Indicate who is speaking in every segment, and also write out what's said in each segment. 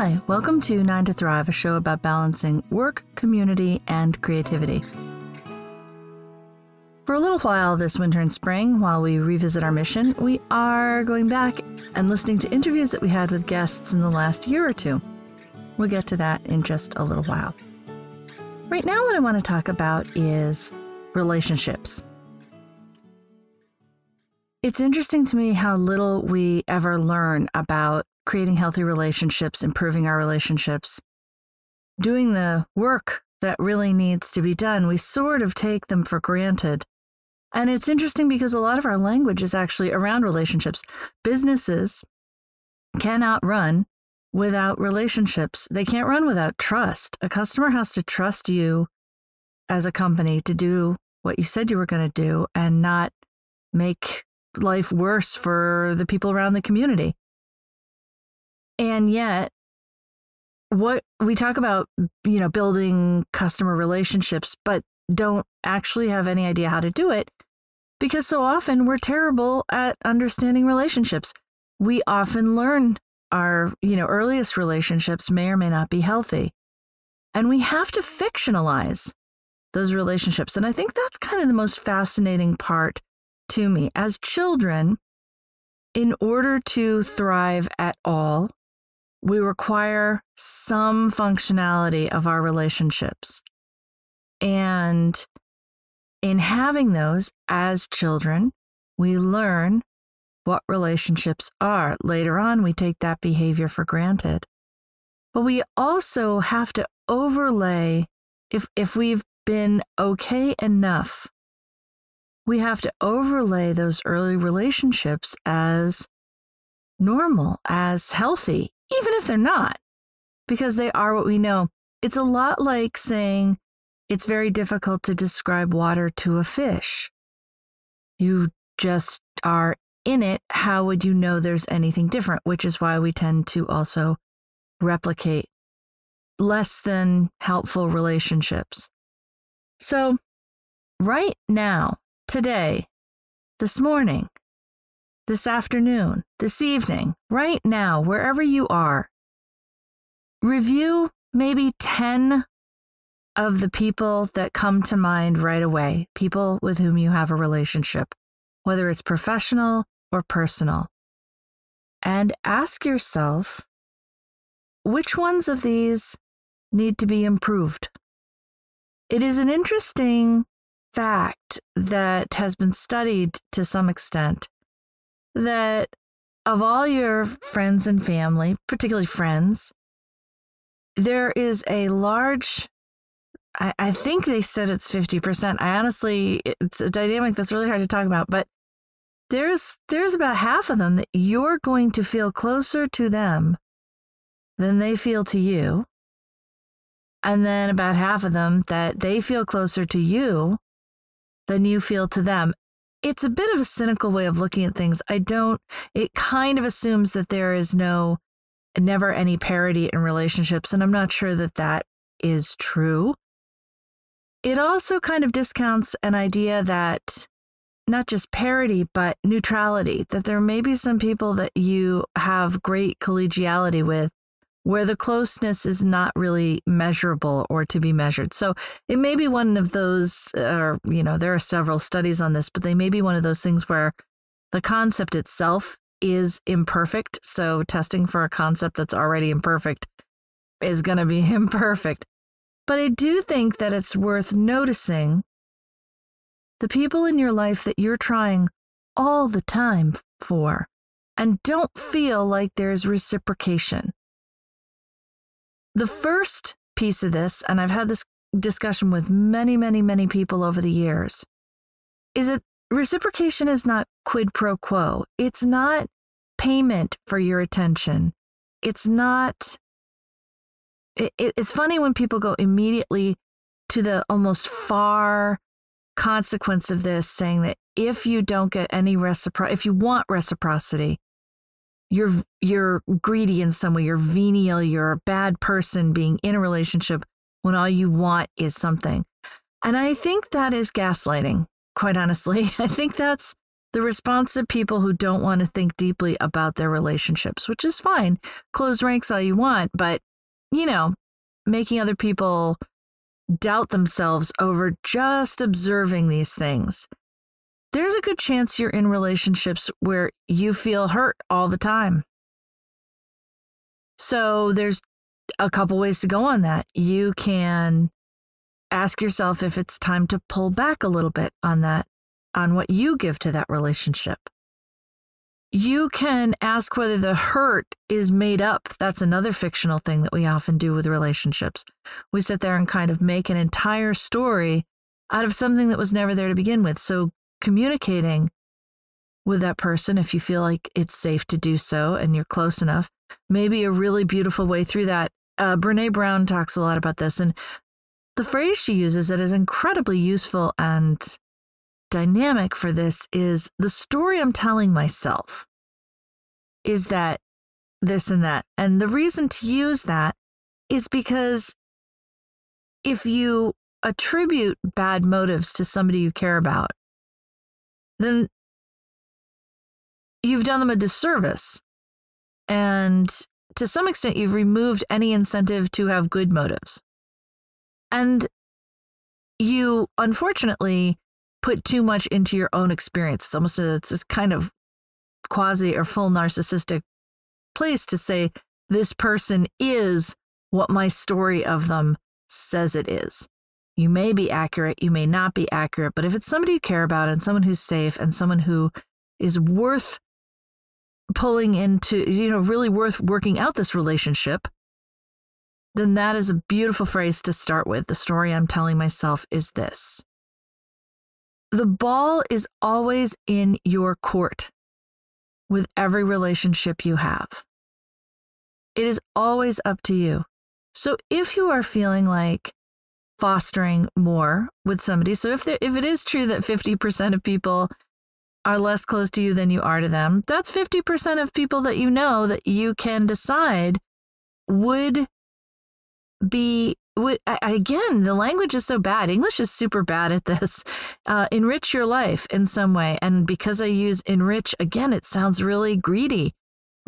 Speaker 1: Hi, welcome to Nine to Thrive, a show about balancing work, community, and creativity. For a little while this winter and spring, while we revisit our mission, we are going back and listening to interviews that we had with guests in the last year or two. We'll get to that in just a little while. Right now, what I want to talk about is relationships. It's interesting to me how little we ever learn about creating healthy relationships, improving our relationships, doing the work that really needs to be done. We sort of take them for granted. And it's interesting because a lot of our language is actually around relationships. Businesses cannot run without relationships, they can't run without trust. A customer has to trust you as a company to do what you said you were going to do and not make life worse for the people around the community. And yet, what we talk about, you know, building customer relationships, but don't actually have any idea how to do it because so often we're terrible at understanding relationships. We often learn our, you know, earliest relationships may or may not be healthy. And we have to fictionalize those relationships. And I think that's kind of the most fascinating part to me. As children, in order to thrive at all, we require some functionality of our relationships. And in having those as children, we learn what relationships are. Later on, we take that behavior for granted. But we also have to overlay, if, if we've been okay enough, we have to overlay those early relationships as normal, as healthy, even if they're not, because they are what we know. It's a lot like saying it's very difficult to describe water to a fish. You just are in it. How would you know there's anything different? Which is why we tend to also replicate less than helpful relationships. So, right now, today, this morning, this afternoon, this evening, right now, wherever you are, review maybe 10 of the people that come to mind right away, people with whom you have a relationship, whether it's professional or personal. And ask yourself which ones of these need to be improved? It is an interesting fact that has been studied to some extent that of all your friends and family, particularly friends, there is a large I, I, think they said it's 50%. I honestly it's a dynamic that's really hard to talk about, but there's there's about half of them that you're going to feel closer to them than they feel to you. And then about half of them that they feel closer to you than you feel to them it's a bit of a cynical way of looking at things. I don't, it kind of assumes that there is no, never any parity in relationships. And I'm not sure that that is true. It also kind of discounts an idea that not just parity, but neutrality, that there may be some people that you have great collegiality with where the closeness is not really measurable or to be measured. So it may be one of those, or, you know, there are several studies on this, but they may be one of those things where the concept itself is imperfect. So testing for a concept that's already imperfect is going to be imperfect. But I do think that it's worth noticing the people in your life that you're trying all the time for and don't feel like there's reciprocation. The first piece of this, and I've had this discussion with many, many, many people over the years, is that reciprocation is not quid pro quo. It's not payment for your attention. It's not. It, it, it's funny when people go immediately to the almost far consequence of this, saying that if you don't get any reciprocity, if you want reciprocity, you're you're greedy in some way you're venial you're a bad person being in a relationship when all you want is something and i think that is gaslighting quite honestly i think that's the response of people who don't want to think deeply about their relationships, which is fine. Close ranks all you want, but you know, making other people doubt themselves over just observing these things. There's a good chance you're in relationships where you feel hurt all the time. So there's a couple ways to go on that. You can ask yourself if it's time to pull back a little bit on that, on what you give to that relationship. You can ask whether the hurt is made up. That's another fictional thing that we often do with relationships. We sit there and kind of make an entire story out of something that was never there to begin with. So, communicating with that person, if you feel like it's safe to do so and you're close enough, maybe a really beautiful way through that. Uh, Brene Brown talks a lot about this. And the phrase she uses that is incredibly useful and dynamic for this is the story I'm telling myself is that this and that. And the reason to use that is because if you attribute bad motives to somebody you care about, then you've done them a disservice. And to some extent, you've removed any incentive to have good motives. And you unfortunately put too much into your own experience. It's almost a, it's this kind of quasi or full narcissistic place to say this person is what my story of them says it is. You may be accurate, you may not be accurate, but if it's somebody you care about and someone who's safe and someone who is worth pulling into, you know, really worth working out this relationship, then that is a beautiful phrase to start with. The story I'm telling myself is this The ball is always in your court with every relationship you have. It is always up to you. So if you are feeling like fostering more with somebody, so if there, if it is true that 50% of people are less close to you than you are to them, that's 50% of people that you know that you can decide would be would again the language is so bad. English is super bad at this. Uh, enrich your life in some way. And because i use enrich again it sounds really greedy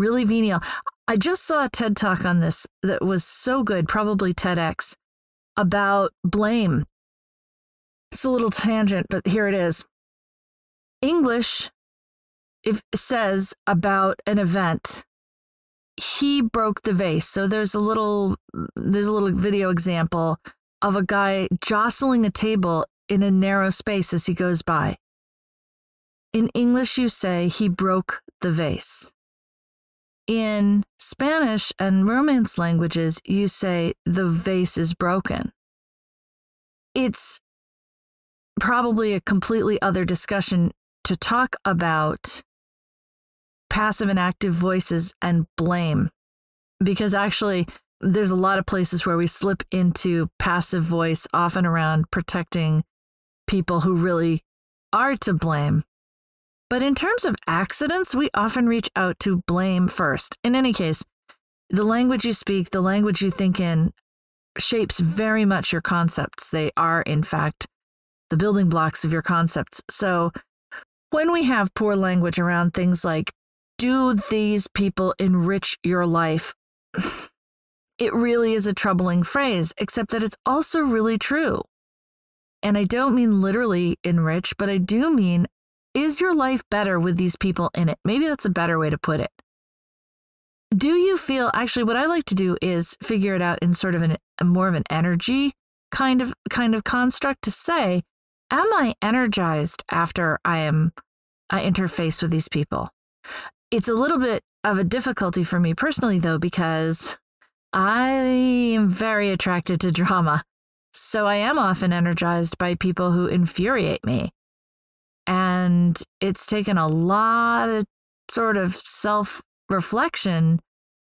Speaker 1: really venial. I just saw a ted talk on this that was so good probably tedx about blame it's a little tangent but here it is english if says about an event he broke the vase. So there's a little there's a little video example of a guy jostling a table in a narrow space as he goes by. In English you say he broke the vase. In Spanish and Romance languages you say the vase is broken. It's probably a completely other discussion to talk about passive and active voices and blame. Because actually, there's a lot of places where we slip into passive voice, often around protecting people who really are to blame. But in terms of accidents, we often reach out to blame first. In any case, the language you speak, the language you think in, shapes very much your concepts. They are, in fact, the building blocks of your concepts. So when we have poor language around things like do these people enrich your life? It really is a troubling phrase, except that it's also really true. And I don't mean literally enrich, but I do mean is your life better with these people in it? Maybe that's a better way to put it. Do you feel actually what I like to do is figure it out in sort of an, a more of an energy kind of kind of construct to say, am I energized after I am I interface with these people? It's a little bit of a difficulty for me personally, though, because I am very attracted to drama. So I am often energized by people who infuriate me. And it's taken a lot of sort of self reflection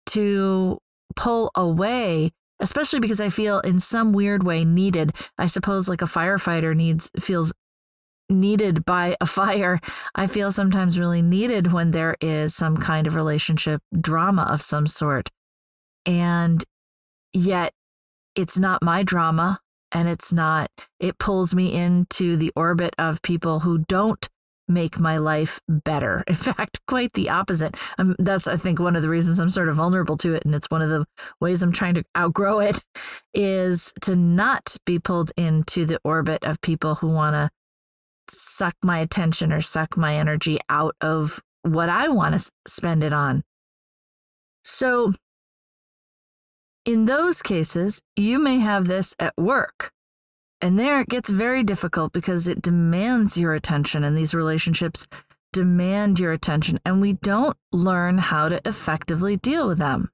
Speaker 1: to pull away, especially because I feel in some weird way needed. I suppose like a firefighter needs feels needed by a fire. I feel sometimes really needed when there is some kind of relationship drama of some sort. And yet it's not my drama and it's not, it pulls me into the orbit of people who don't make my life better. In fact, quite the opposite. Um, that's, I think, one of the reasons I'm sort of vulnerable to it. And it's one of the ways I'm trying to outgrow it is to not be pulled into the orbit of people who want to suck my attention or suck my energy out of what I want to spend it on. So, in those cases, you may have this at work. And there it gets very difficult because it demands your attention, and these relationships demand your attention, and we don't learn how to effectively deal with them.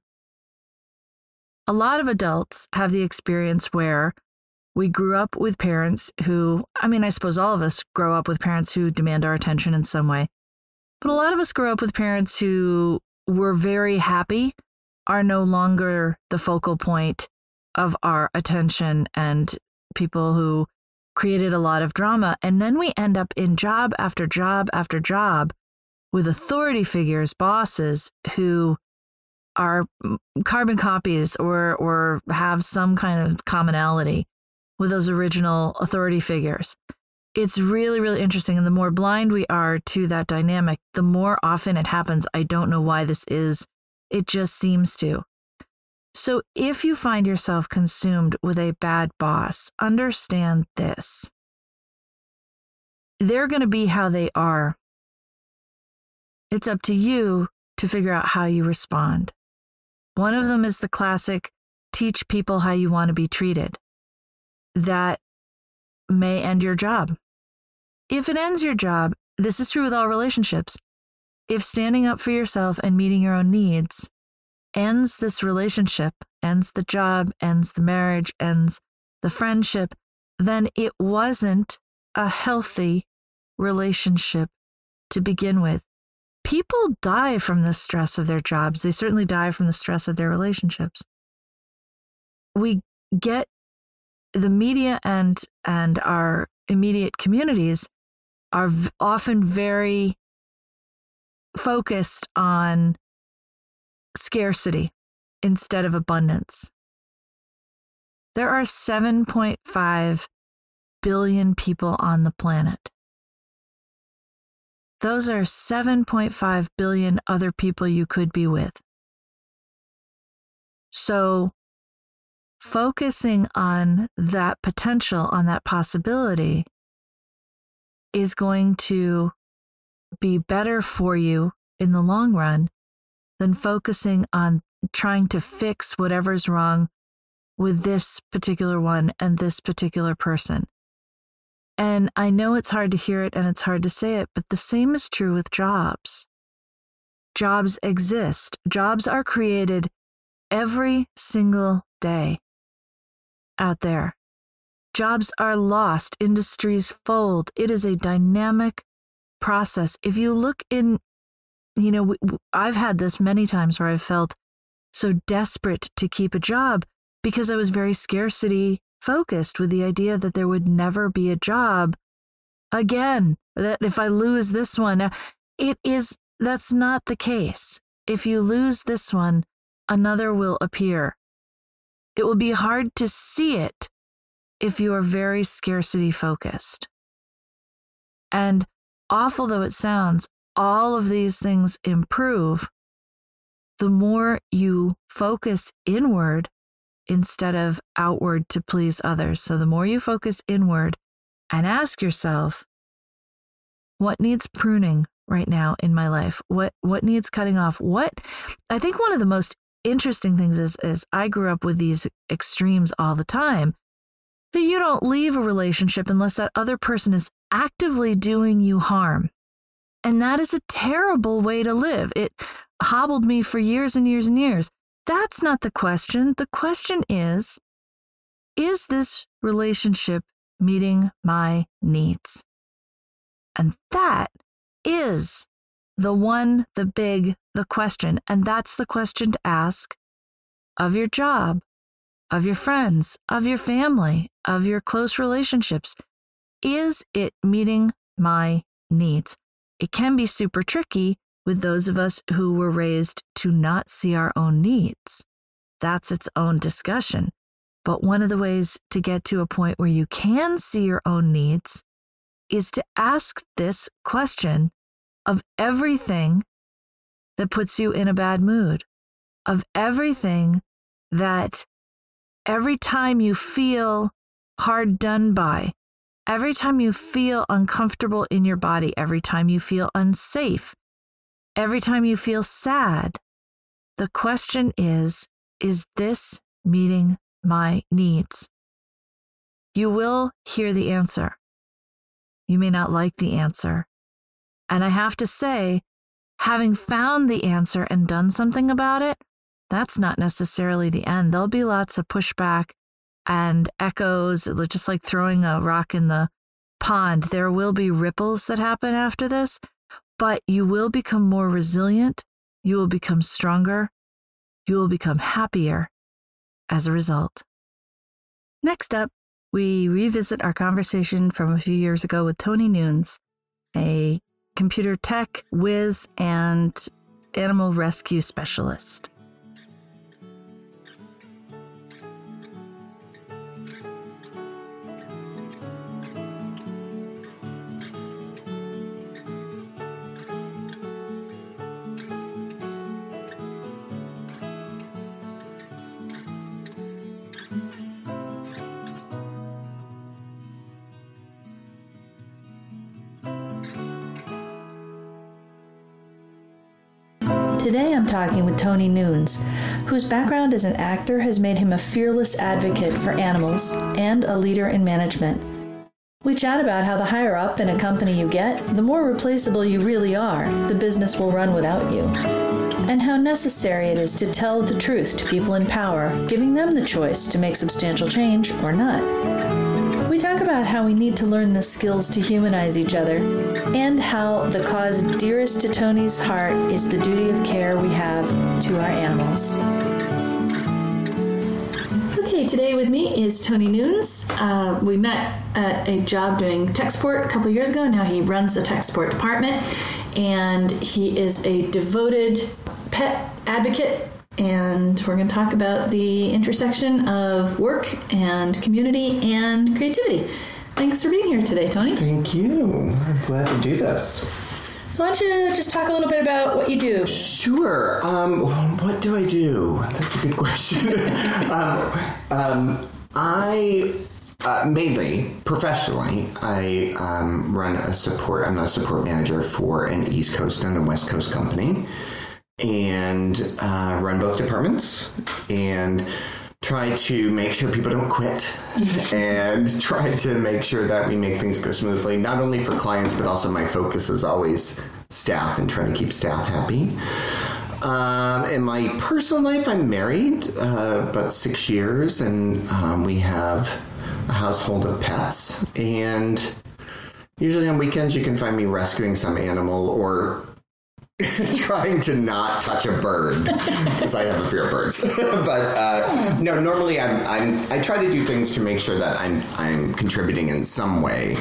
Speaker 1: A lot of adults have the experience where we grew up with parents who, I mean, I suppose all of us grow up with parents who demand our attention in some way, but a lot of us grow up with parents who were very happy, are no longer the focal point of our attention and people who created a lot of drama. And then we end up in job after job after job with authority figures, bosses who are carbon copies or or have some kind of commonality with those original authority figures. It's really, really interesting. And the more blind we are to that dynamic, the more often it happens. I don't know why this is. It just seems to. So if you find yourself consumed with a bad boss, understand this. They're going to be how they are. It's up to you to figure out how you respond. One of them is the classic teach people how you want to be treated. That may end your job. If it ends your job, this is true with all relationships. If standing up for yourself and meeting your own needs ends this relationship, ends the job, ends the marriage, ends the friendship, then it wasn't a healthy relationship to begin with. People die from the stress of their jobs. They certainly die from the stress of their relationships. We get the media and and our immediate communities are often very focused on scarcity instead of abundance. There are 7.5 billion people on the planet. Those are 7.5 billion other people you could be with. So, focusing on that potential, on that possibility, is going to be better for you in the long run than focusing on trying to fix whatever's wrong with this particular one and this particular person. And I know it's hard to hear it and it's hard to say it, but the same is true with jobs. Jobs exist, jobs are created every single day out there. Jobs are lost, industries fold. It is a dynamic process. If you look in you know, I've had this many times where I've felt so desperate to keep a job because I was very scarcity focused with the idea that there would never be a job again, that if I lose this one, uh, it is, that's not the case. If you lose this one, another will appear. It will be hard to see it if you are very scarcity focused. And awful though it sounds, all of these things improve, the more you focus inward instead of outward to please others. So the more you focus inward and ask yourself, what needs pruning right now in my life? What what needs cutting off? What I think one of the most interesting things is is I grew up with these extremes all the time. That you don't leave a relationship unless that other person is actively doing you harm. And that is a terrible way to live. It hobbled me for years and years and years. That's not the question. The question is Is this relationship meeting my needs? And that is the one, the big, the question. And that's the question to ask of your job, of your friends, of your family, of your close relationships. Is it meeting my needs? It can be super tricky with those of us who were raised to not see our own needs. That's its own discussion. But one of the ways to get to a point where you can see your own needs is to ask this question of everything that puts you in a bad mood, of everything that every time you feel hard done by, every time you feel uncomfortable in your body, every time you feel unsafe, every time you feel sad, the question is Is this meeting my needs? You will hear the answer. You may not like the answer. And I have to say, having found the answer and done something about it, that's not necessarily the end. There'll be lots of pushback and echoes, just like throwing a rock in the pond. There will be ripples that happen after this, but you will become more resilient. You will become stronger. You will become happier as a result. Next up, we revisit our conversation from a few years ago with Tony Nunes, a computer tech whiz and animal rescue specialist. Today I'm talking with Tony Nunes, whose background as an actor has made him a fearless advocate for animals and a leader in management. We chat about how the higher up in a company you get, the more replaceable you really are, the business will run without you. And how necessary it is to tell the truth to people in power, giving them the choice to make substantial change or not. Talk about how we need to learn the skills to humanize each other, and how the cause dearest to Tony's heart is the duty of care we have to our animals. Okay, today with me is Tony Nunes. Uh, we met at a job doing tech support a couple years ago. Now he runs the tech support department, and he is a devoted pet advocate and we're going to talk about the intersection of work and community and creativity. Thanks for being here today, Tony.
Speaker 2: Thank you. I'm glad to do this.
Speaker 1: So, why don't you just talk a little bit about what you do?
Speaker 2: Sure. Um, what do I do? That's a good question. um, um, I uh, mainly professionally, I um, run a support. I'm a support manager for an East Coast and a West Coast company and uh, run both departments and try to make sure people don't quit and try to make sure that we make things go smoothly, not only for clients, but also my focus is always staff and trying to keep staff happy. Um, in my personal life, I'm married uh, about six years, and um, we have a household of pets. And usually on weekends, you can find me rescuing some animal or trying to not touch a bird because I have a fear of birds. but uh, no, normally I'm, I'm I try to do things to make sure that I'm I'm contributing in some way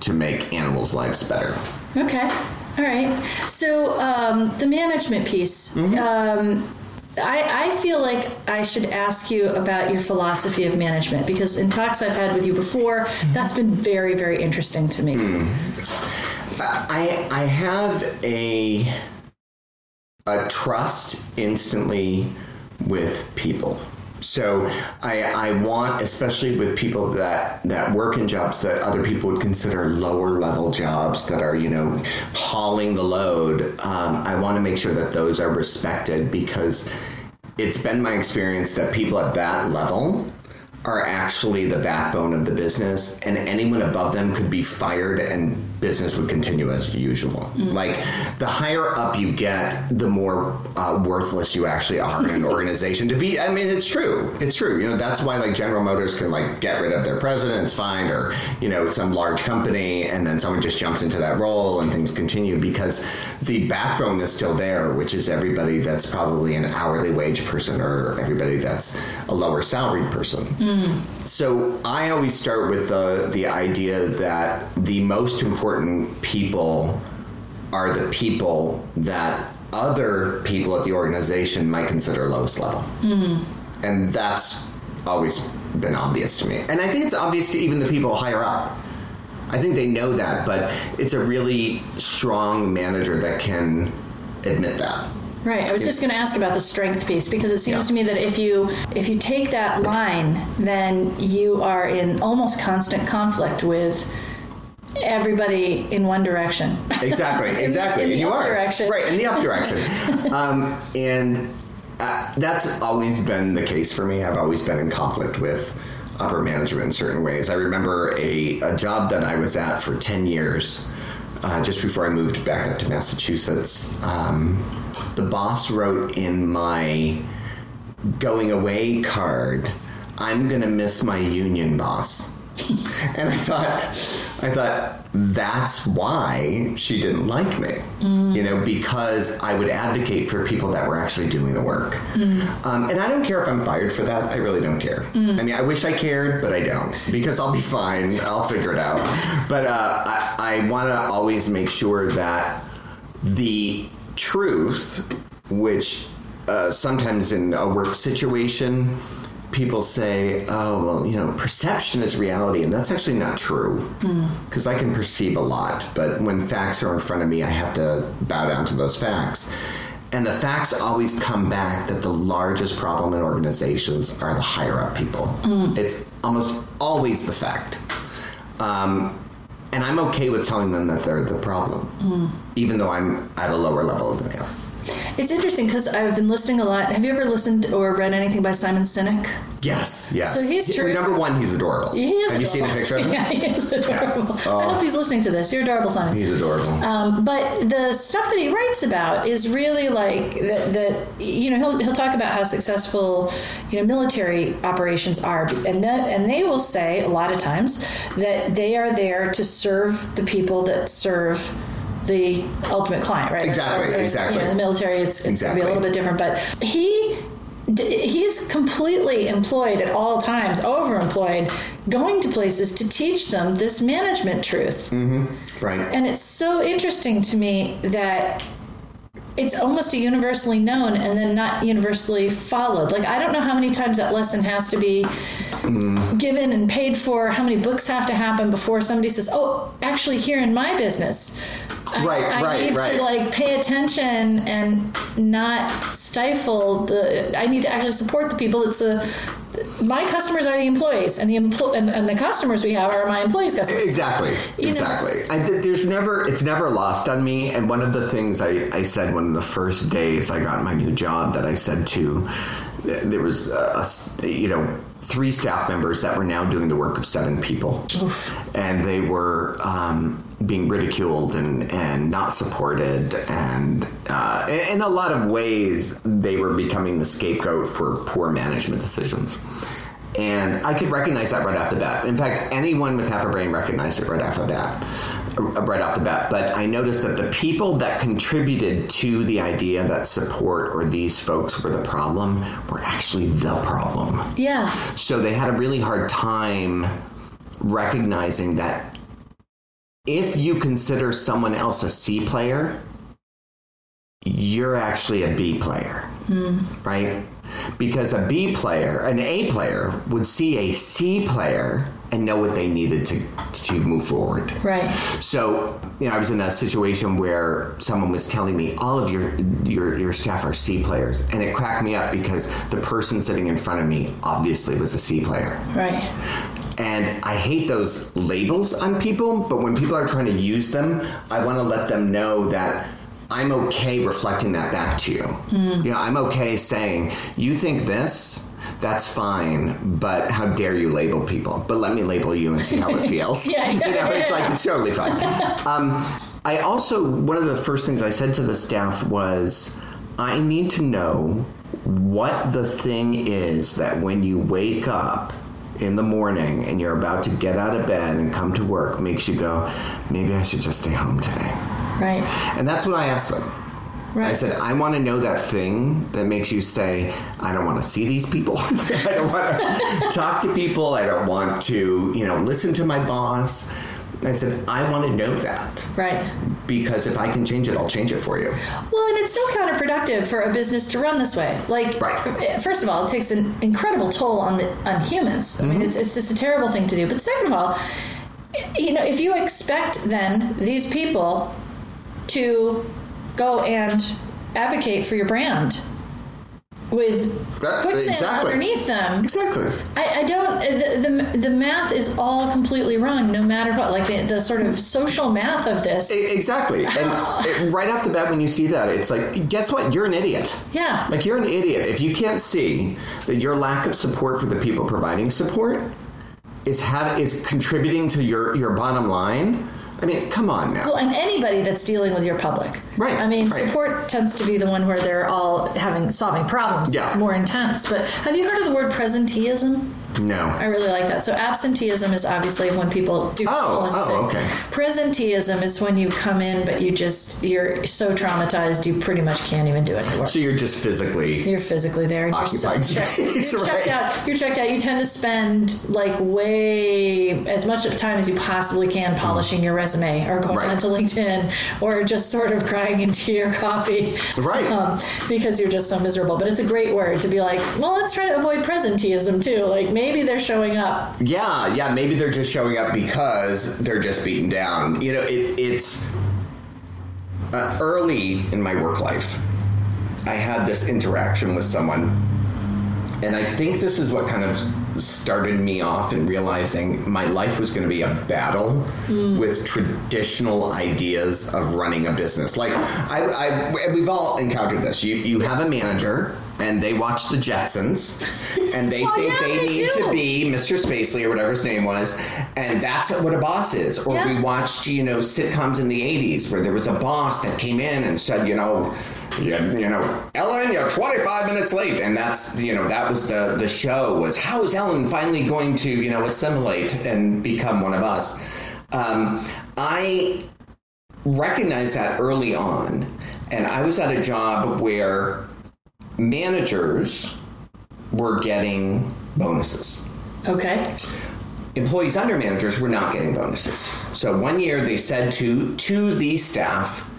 Speaker 2: to make animals' lives better.
Speaker 1: Okay, all right. So um, the management piece. Mm-hmm. Um, I, I feel like I should ask you about your philosophy of management because in talks I've had with you before, that's been very, very interesting to me. Mm.
Speaker 2: I I have a a trust instantly with people. So I, I want, especially with people that, that work in jobs that other people would consider lower level jobs that are, you know, hauling the load. Um, I want to make sure that those are respected because it's been my experience that people at that level are actually the backbone of the business, and anyone above them could be fired and business would continue as usual. Mm-hmm. Like the higher up you get, the more uh, worthless you actually are in an organization. To be, I mean, it's true. It's true. You know, that's why like General Motors can like get rid of their president, it's fine, or you know, some large company, and then someone just jumps into that role and things continue because the backbone is still there, which is everybody that's probably an hourly wage person or everybody that's a lower salaried person. Mm. So I always start with the the idea that the most important important people are the people that other people at the organization might consider lowest level. Mm-hmm. And that's always been obvious to me. And I think it's obvious to even the people higher up. I think they know that, but it's a really strong manager that can admit that.
Speaker 1: Right. I was just going to ask about the strength piece because it seems
Speaker 2: Yeah.
Speaker 1: to me that if you if you take that line, then you are in almost constant conflict with everybody in one direction.
Speaker 2: Exactly, exactly.
Speaker 1: in the
Speaker 2: and you
Speaker 1: up
Speaker 2: are
Speaker 1: direction.
Speaker 2: right in the up direction, um, and uh, that's always been the case for me. I've always been in conflict with upper management in certain ways. I remember a, a job that I was at for ten years, uh, just before I moved back up to Massachusetts. Um, the boss wrote in my going away card, "I'm gonna miss my union boss." and I thought, I thought that's why she didn't like me, you know, because I would advocate for people that were actually doing the work. Um, and I don't care if I'm fired for that. I really don't care. I mean, I wish I cared, but I don't because I'll be fine. I'll figure it out. But uh, I, I want to always make sure that the truth, which uh, sometimes in a work situation, people say, oh, well, you know, perception is reality. And that's actually not true hmm. because I can perceive a lot. But when facts are in front of me, I have to bow down to those facts. And the facts always come back that the largest problem in organizations are the higher up people. Hmm. It's almost always the fact. Um, and I'm okay with telling them that they're the problem, hmm. even though I'm at a lower level than they are.
Speaker 1: It's interesting because I've been listening a lot. Have you ever listened or read anything by Simon Sinek?
Speaker 2: Yes, yes.
Speaker 1: So he's
Speaker 2: He-
Speaker 1: terrific.
Speaker 2: Number one, he's adorable.
Speaker 1: He is
Speaker 2: Have you seen
Speaker 1: adorable.
Speaker 2: picture of him?
Speaker 1: Yeah, he is adorable.
Speaker 2: Oh.
Speaker 1: I hope he's listening to this. You're adorable, Simon.
Speaker 2: He's adorable.
Speaker 1: Um, but the stuff that he writes about is really like that. that you know, he'll, he'll talk about how successful you know military operations are, and that and they will say a lot of times that they are there to serve the people that serve the ultimate client, right?
Speaker 2: Exactly,
Speaker 1: Or- or,
Speaker 2: exactly.
Speaker 1: You know, in the military, it's, it's going to
Speaker 2: Exactly.
Speaker 1: be a little bit different, but he. He's completely employed at all times, overemployed, going to places to teach them this management truth.
Speaker 2: Mm-hmm, right.
Speaker 1: And it's so interesting to me that it's almost a universally known and then not universally followed. Like I don't know how many times that lesson has to be mm-hmm. given and paid for, how many books have to happen before somebody says, "Oh, actually here in my business,
Speaker 2: Right,
Speaker 1: I
Speaker 2: right,
Speaker 1: need
Speaker 2: right.
Speaker 1: to like pay attention and not stifle the I need to actually support the people It's a my customers are the employees and the empl- and, and the customers we have are my employees customers.
Speaker 2: Exactly.
Speaker 1: You
Speaker 2: Exactly. I, th- there's never, it's never lost on me. And one of the things I, I said one of the first days I got my new job that I said to, there was, a, you know, three staff members that were now doing the work of seven people. And they were um, being ridiculed and, and not supported. And uh, in a lot of ways, they were becoming the scapegoat for poor management decisions. And I could recognize that right off the bat. In fact, anyone with half a brain recognized it right off the bat. uh, Right off the bat. But I noticed that the people that contributed to the idea that support or these folks were the problem were actually the problem.
Speaker 1: Yeah.
Speaker 2: So they had a really hard time recognizing that if you consider someone else a C player, you're actually a B player, right? Because a B player, an A player, would see a C player and know what they needed to to move forward.
Speaker 1: Right.
Speaker 2: So, you know, I was in a situation where someone was telling me all of your your your staff are C players, and it cracked me up because the person sitting in front of me obviously was a C player.
Speaker 1: Right.
Speaker 2: And I hate those labels on people, but when people are trying to use them, I want to let them know that I'm okay reflecting that back to you. You know, I'm okay saying, you think this, that's fine, but how dare you label people? But let me label you and see how it feels.
Speaker 1: Yeah,
Speaker 2: you know, it's like it's totally fine. Um, I also one of the first things I said to the staff was, I need to know what the thing is that when you wake up in the morning and you're about to get out of bed and come to work makes you go, maybe I should just stay home today.
Speaker 1: Right.
Speaker 2: And that's what I asked them.
Speaker 1: Right.
Speaker 2: I said, I want to know that thing that makes you say, I don't want to see these people. I don't want to talk to people. I don't want to, you know, listen to my boss. I said, I want to know that
Speaker 1: Right.
Speaker 2: because if I can change it, I'll change it for you.
Speaker 1: Well, and it's so counterproductive for a business to run this way. Like,
Speaker 2: Right.
Speaker 1: first of all, it takes an incredible toll on the on humans. I mean, mm-hmm. it's, it's just a terrible thing to do. But second of all, you know, if you expect then these people to go and advocate for your brand with
Speaker 2: That-
Speaker 1: quicksand
Speaker 2: exactly.
Speaker 1: underneath them,
Speaker 2: Exactly.
Speaker 1: I, I don't. The, the the math is all completely wrong, no matter what. Like the, the sort of social math of this.
Speaker 2: E- Exactly. And it, right off the bat, when you see that, it's like, guess what? You're an idiot.
Speaker 1: Yeah.
Speaker 2: Like, you're an idiot. If you can't see that your lack of support for the people providing support is, have, is contributing to your, your bottom line, I mean, come on now.
Speaker 1: Well, and anybody that's dealing with your public.
Speaker 2: Right,
Speaker 1: I mean,
Speaker 2: right.
Speaker 1: support tends to be the one where they're all having solving problems.
Speaker 2: Yeah.
Speaker 1: It's more intense. But have you heard of the word presenteeism?
Speaker 2: No.
Speaker 1: I really like that. So absenteeism is obviously when people do
Speaker 2: Oh, oh,
Speaker 1: sick.
Speaker 2: okay.
Speaker 1: Presenteeism is when you come in, but you just you're so traumatized you pretty much can't even do any work.
Speaker 2: So you're just physically.
Speaker 1: You're physically there. And you're, so
Speaker 2: Occupied
Speaker 1: checked,
Speaker 2: space,
Speaker 1: you're checked out. You're checked out. You tend to spend like way as much time as you possibly can polishing your resume or going
Speaker 2: Right.
Speaker 1: onto LinkedIn or just sort of crying into your coffee,
Speaker 2: Right.
Speaker 1: Um, because you're just so miserable. But it's a great word to be like, well, let's try to avoid presenteeism too. Like maybe they're showing up.
Speaker 2: Yeah, yeah. Maybe they're just showing up because they're just beaten down. You know, it, it's uh, early in my work life. I had this interaction with someone, and I think this is what kind of started me off in realizing my life was going to be a battle with traditional ideas of running a business. Like I, I, we've all encountered this. You, you have a manager. And they watch the Jetsons, and they think
Speaker 1: yeah,
Speaker 2: they
Speaker 1: they
Speaker 2: need
Speaker 1: do.
Speaker 2: to be Mr. Spacely or whatever his name was, and that's what a boss is. Or we watched, you know, sitcoms in the '80s where there was a boss that came in and said, you know, you, you know, Ellen, you're 25 minutes late, and that's, you know, that was the the show was how is Ellen finally going to, you know, assimilate and become one of us? Um, I recognized that early on, and I was at a job where managers were getting bonuses
Speaker 1: Okay.
Speaker 2: employees under managers were not getting bonuses. So one year they said to to the staff,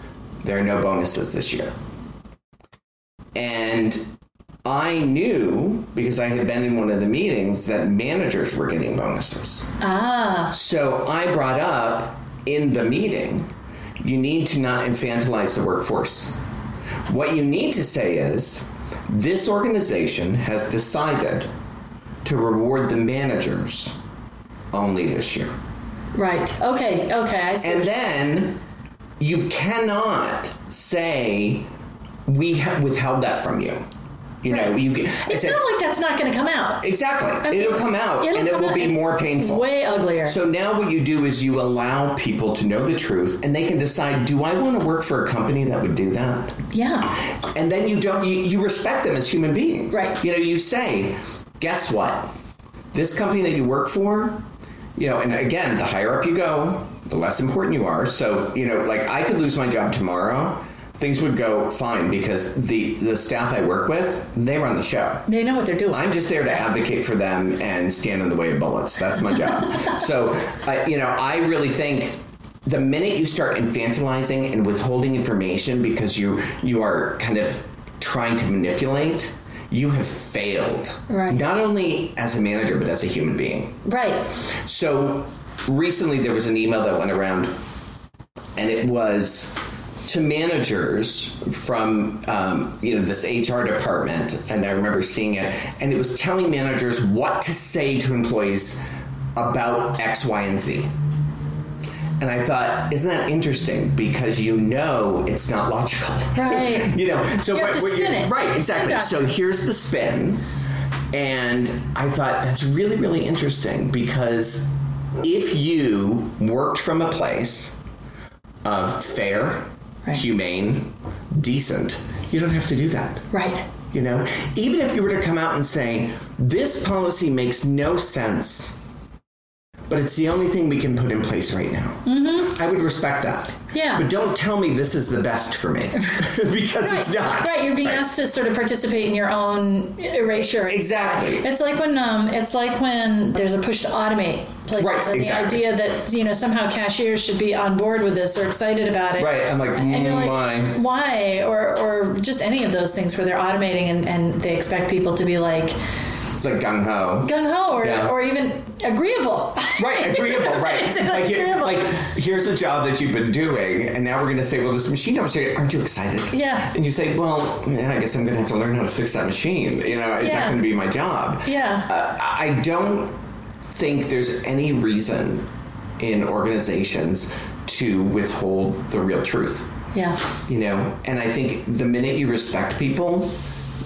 Speaker 2: there are no bonuses this year. And I knew because I had been in one of the meetings that managers were getting bonuses.
Speaker 1: Ah.
Speaker 2: So I brought up in the meeting, you need to not infantilize the workforce. What you need to say is, this organization has decided to reward the managers only this year.
Speaker 1: Right. Okay. Okay. I see.
Speaker 2: And then you cannot say, we have withheld that from you. You know, you can.
Speaker 1: It's
Speaker 2: said-
Speaker 1: not like that's not going to come out.
Speaker 2: exactly.
Speaker 1: mean,
Speaker 2: It'll come out
Speaker 1: it'll
Speaker 2: and it will be more painful.
Speaker 1: Way uglier.
Speaker 2: So now what you do is you allow people to know the truth and they can decide, do I want to work for a company that would do that?
Speaker 1: yeah.
Speaker 2: And then you don't you, you respect them as human beings.
Speaker 1: Right.
Speaker 2: You know, you say, guess what? This company that you work for, you know, and again, the higher up you go, the less important you are. So, you know, like I could lose my job tomorrow. Things would go fine because the the staff I work with, they run the show.
Speaker 1: They know what they're doing.
Speaker 2: I'm just there to advocate for them and stand in the way of bullets. That's my job. so, I, you know, I really think the minute you start infantilizing and withholding information because you you are kind of trying to manipulate, you have failed.
Speaker 1: Right.
Speaker 2: Not only as a manager but as a human being.
Speaker 1: right.
Speaker 2: So recently there was an email that went around, and it was to managers from um, you know this HR department, and I remember seeing it, and it was telling managers what to say to employees about X, Y, and Z. And I thought, isn't that interesting? Because you know it's not logical.
Speaker 1: Right.
Speaker 2: you know, so
Speaker 1: You have
Speaker 2: what-
Speaker 1: to spin it.
Speaker 2: Right, exactly.
Speaker 1: Yeah.
Speaker 2: So here's the spin. And I thought that's really, really interesting because if you worked from a place of fair,
Speaker 1: Right.
Speaker 2: humane, decent, you don't have to do that.
Speaker 1: Right.
Speaker 2: You know, even if you were to come out and say, this policy makes no sense, but it's the only thing we can put in place right now, mm-hmm. I would respect that.
Speaker 1: Yeah.
Speaker 2: But don't tell me this is the best for me because it's not.
Speaker 1: Right, you're being asked to sort of participate in your own erasure.
Speaker 2: Exactly.
Speaker 1: It's like when um, it's like when there's a push to automate places,
Speaker 2: Right,
Speaker 1: and
Speaker 2: exactly.
Speaker 1: the idea that you know somehow cashiers should be on board with this or excited about it.
Speaker 2: Right, I'm like, mm,
Speaker 1: like,
Speaker 2: why?
Speaker 1: why? Or or just any of those things where they're automating and, and they expect people to be like
Speaker 2: It's like gung ho.
Speaker 1: gung ho, or
Speaker 2: Yeah.
Speaker 1: or even agreeable.
Speaker 2: Right, agreeable, right. Like,
Speaker 1: agreeable?
Speaker 2: like, here's a job that you've been doing, and now we're going to say, well, this machine here, aren't you excited?
Speaker 1: Yeah.
Speaker 2: And you say, well, man, I guess I'm going to have to learn how to fix that machine. You know, it's not
Speaker 1: Yeah.
Speaker 2: going to be my job.
Speaker 1: Yeah.
Speaker 2: Uh, I don't think there's any reason in organizations to withhold the real truth.
Speaker 1: yeah.
Speaker 2: You know, and I think the minute you respect people,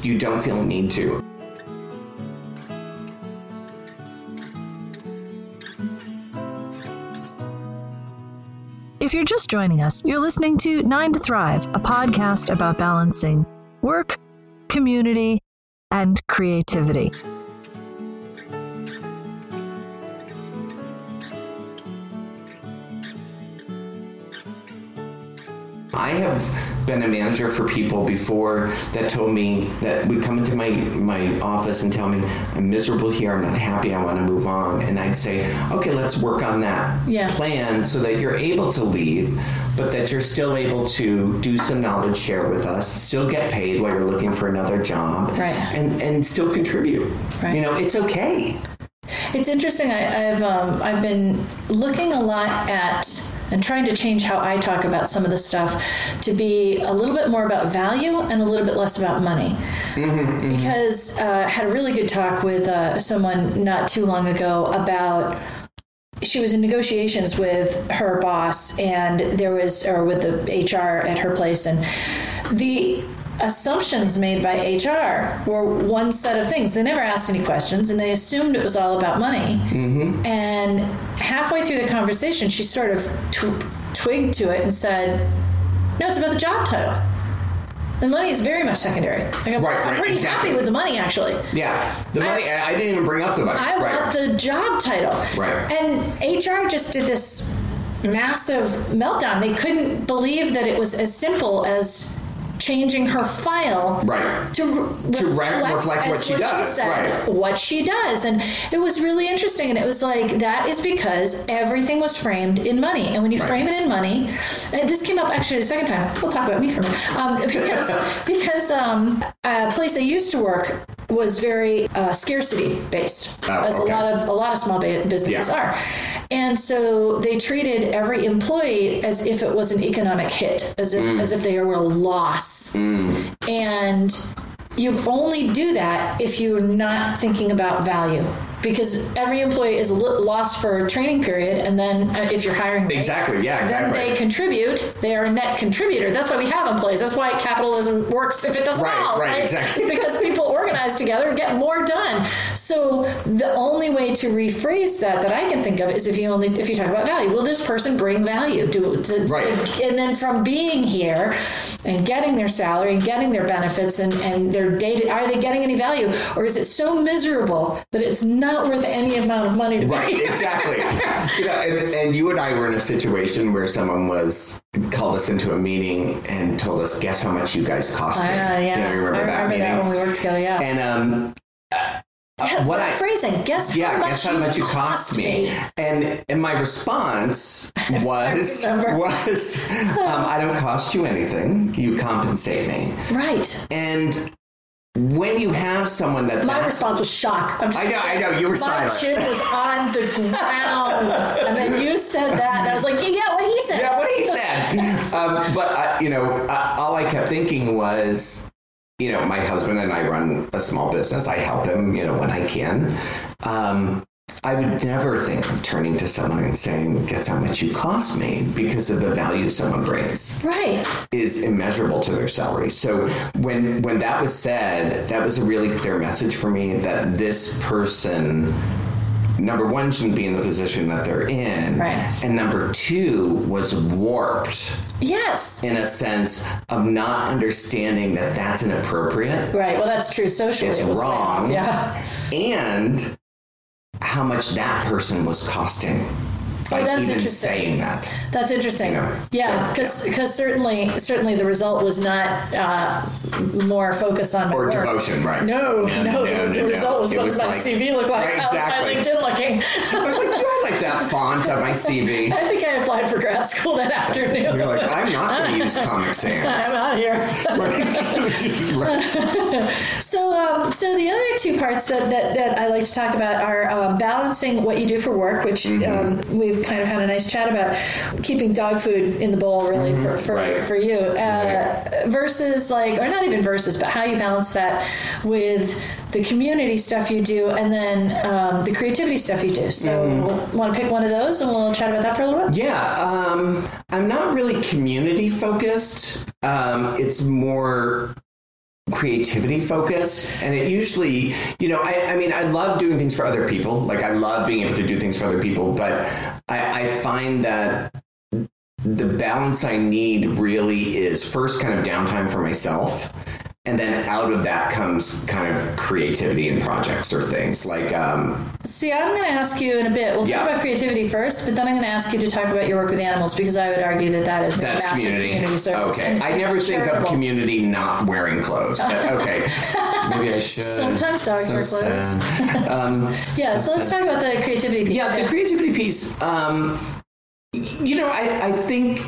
Speaker 2: you don't feel a need to.
Speaker 3: If you're just joining us, you're listening to Nine to Thrive, a podcast about balancing work, community, and creativity.
Speaker 2: I have been a manager for people before that told me that would come into my my office and tell me I'm miserable here, I'm not happy, I want to move on, and I'd say, okay, let's work on that
Speaker 1: Yeah.
Speaker 2: plan so that you're able to leave, but that you're still able to do some knowledge share with us, still get paid while you're looking for another job,
Speaker 1: Right.
Speaker 2: and and still contribute.
Speaker 1: Right.
Speaker 2: You know, it's okay.
Speaker 1: It's interesting. I, I've um, I've been looking a lot at and trying to change how I talk about some of this stuff to be a little bit more about value and a little bit less about money. Because uh, I had a really good talk with uh, someone not too long ago about she was in negotiations with her boss and there was or with the HR at her place and the assumptions made by HR were one set of things. They never asked any questions and they assumed it was all about money. Mm-hmm. And halfway through the conversation, she sort of tw- twigged to it and said, "No, it's about the job title." The money is very much secondary. Like I'm,
Speaker 2: Right,
Speaker 1: I'm
Speaker 2: right,
Speaker 1: pretty
Speaker 2: exactly.
Speaker 1: happy with the money, actually.
Speaker 2: Yeah, the money. I, I didn't even bring up the money.
Speaker 1: I
Speaker 2: right.
Speaker 1: want the job title.
Speaker 2: Right.
Speaker 1: And HR just did this massive meltdown. They couldn't believe that it was as simple as changing her file
Speaker 2: Right.
Speaker 1: to, re-
Speaker 2: To re- reflect what she does, right.
Speaker 1: what she does and it was really interesting and it was like that is because everything was framed in money and when you
Speaker 2: Right.
Speaker 1: frame it in money this came up actually the second time we'll talk about me for a minute um, because because um, a place I used to work was very uh, scarcity based
Speaker 2: Oh,
Speaker 1: as
Speaker 2: okay.
Speaker 1: a lot of a lot of small ba- businesses
Speaker 2: Yeah.
Speaker 1: are and so they treated every employee as if it was an economic hit as if
Speaker 2: Mm.
Speaker 1: as if they were a loss and you only do that if you're not thinking about value because every employee is lost for a training period and then uh, if you're hiring right,
Speaker 2: Exactly, yeah,
Speaker 1: then they contribute. They are a net contributor. That's why we have employees. That's why capitalism works if it doesn't
Speaker 2: Right,
Speaker 1: all
Speaker 2: right, exactly.
Speaker 1: Because people organize together and get more done. So the only way to rephrase that that i can think of is if you only if you talk about value. Will this person bring value? Do to,
Speaker 2: Right.
Speaker 1: and then from being here and getting their salary and getting their benefits and, and their data are they getting any value? Or is it so miserable that it's not worth any amount of money to
Speaker 2: Right,
Speaker 1: here?
Speaker 2: exactly. you know, and, and you and I were in a situation where someone was called us into a meeting and told us, "Guess how much you guys cost me."
Speaker 1: Uh, yeah,
Speaker 2: You know, remember,
Speaker 1: I
Speaker 2: that
Speaker 1: remember
Speaker 2: meeting?
Speaker 1: that when we worked together. Yeah,
Speaker 2: And um, uh,
Speaker 1: Yeah,
Speaker 2: what I
Speaker 1: phrasing. Guess
Speaker 2: yeah,
Speaker 1: how much
Speaker 2: guess how much you cost me. And and my response was was um, I don't cost you anything. You compensate me.
Speaker 1: Right.
Speaker 2: And when you have someone that
Speaker 1: My response was shock. I'm just
Speaker 2: I know,
Speaker 1: gonna
Speaker 2: I know, you were
Speaker 1: my
Speaker 2: silent.
Speaker 1: shit was on the ground, and then you said that, and I was like, yeah, what he said.
Speaker 2: Yeah, what he said. um, but uh, you know, uh, all I kept thinking was, you know, my husband and I run a small business. I help him, you know, when I can. Um, I would never think of turning to someone and saying, "Guess how much you cost me?" because of the value someone brings
Speaker 1: Right.
Speaker 2: is immeasurable to their salary. So when when that was said, that was a really clear message for me that this person number one shouldn't be in the position that they're in
Speaker 1: Right.
Speaker 2: and number two was warped
Speaker 1: Yes.
Speaker 2: in a sense of not understanding that that's inappropriate
Speaker 1: Right. Well, that's true. Socially,
Speaker 2: It's
Speaker 1: it was
Speaker 2: wrong.
Speaker 1: Yeah.
Speaker 2: and how much that person was costing
Speaker 1: that's
Speaker 2: even
Speaker 1: interesting.
Speaker 2: saying that
Speaker 1: That's interesting.
Speaker 2: You know,
Speaker 1: yeah,
Speaker 2: so,
Speaker 1: because certainly certainly the result was not uh, more focused on
Speaker 2: or devotion right
Speaker 1: No,
Speaker 2: Yeah,
Speaker 1: no,
Speaker 2: yeah,
Speaker 1: the
Speaker 2: yeah,
Speaker 1: result was what does my
Speaker 2: like-
Speaker 1: CV look like?
Speaker 2: Right,
Speaker 1: How's
Speaker 2: exactly.
Speaker 1: my LinkedIn looking?
Speaker 2: I was like, do I like that font on my CV?
Speaker 1: I think I applied for grad school that afternoon.
Speaker 2: You're like, I'm not going to use Comic Sans.
Speaker 1: I'm out here. so, um, so the other two parts that, that, that I like to talk about are um, balancing what you do for work, which
Speaker 2: Mm-hmm.
Speaker 1: um, we've kind of had a nice chat about, keeping dog food in the bowl really for for,
Speaker 2: Mm-hmm. Right.
Speaker 1: for you, uh, versus like, or not even versus, but how you balance that with the community stuff you do, and then um, the creativity stuff you do. So,
Speaker 2: Mm-hmm.
Speaker 1: want to pick one of those, and we'll chat about that for a little bit.
Speaker 2: Yeah, um, I'm not really community focused. Um, it's more creativity focused and it usually you know I, I mean i love doing things for other people. Like i love being able to do things for other people. But i, I find that the balance i need really is first kind of downtime for myself and then out of that comes kind of creativity and projects or things like um,
Speaker 1: See, I'm going to ask you in a bit. We'll
Speaker 2: Yeah.
Speaker 1: talk about creativity first, but then I'm going to ask you to talk about your work with animals because I would argue that that is a
Speaker 2: That's
Speaker 1: massive
Speaker 2: community.
Speaker 1: service.
Speaker 2: okay. I never
Speaker 1: and
Speaker 2: think of community not wearing clothes. But okay. Maybe I should.
Speaker 1: Sometimes dogs
Speaker 2: So
Speaker 1: wear clothes.
Speaker 2: um,
Speaker 1: Yeah, so let's talk about the creativity piece.
Speaker 2: yeah, the creativity piece. Um, you know, I, I think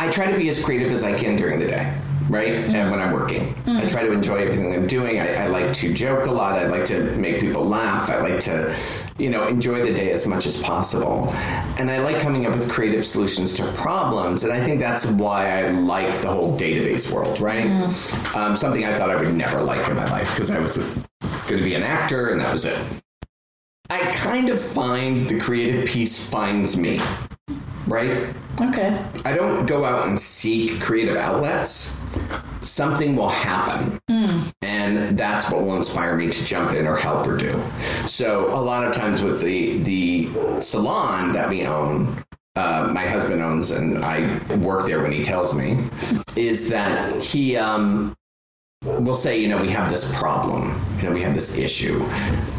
Speaker 2: I try to be as creative as I can during the day. Right, and mm-hmm. when I'm working, I mm-hmm. try to enjoy everything I'm doing. I, I like to joke a lot. I like to make people laugh. I like to, you know, enjoy the day as much as possible. And I like coming up with creative solutions to problems. And I think that's why I like the whole database world. Right, mm-hmm. um, something I thought I would never like in my life because I was going to be an actor, and that was it. I kind of find the creative piece finds me, right?
Speaker 1: Okay.
Speaker 2: I don't go out and seek creative outlets. Something will happen. And that's what will inspire me to jump in or help or do. So a lot of times with the the salon that we own, uh, my husband owns, and I work there when he tells me, is that he um, will say, you know, we have this problem, you know, we have this issue,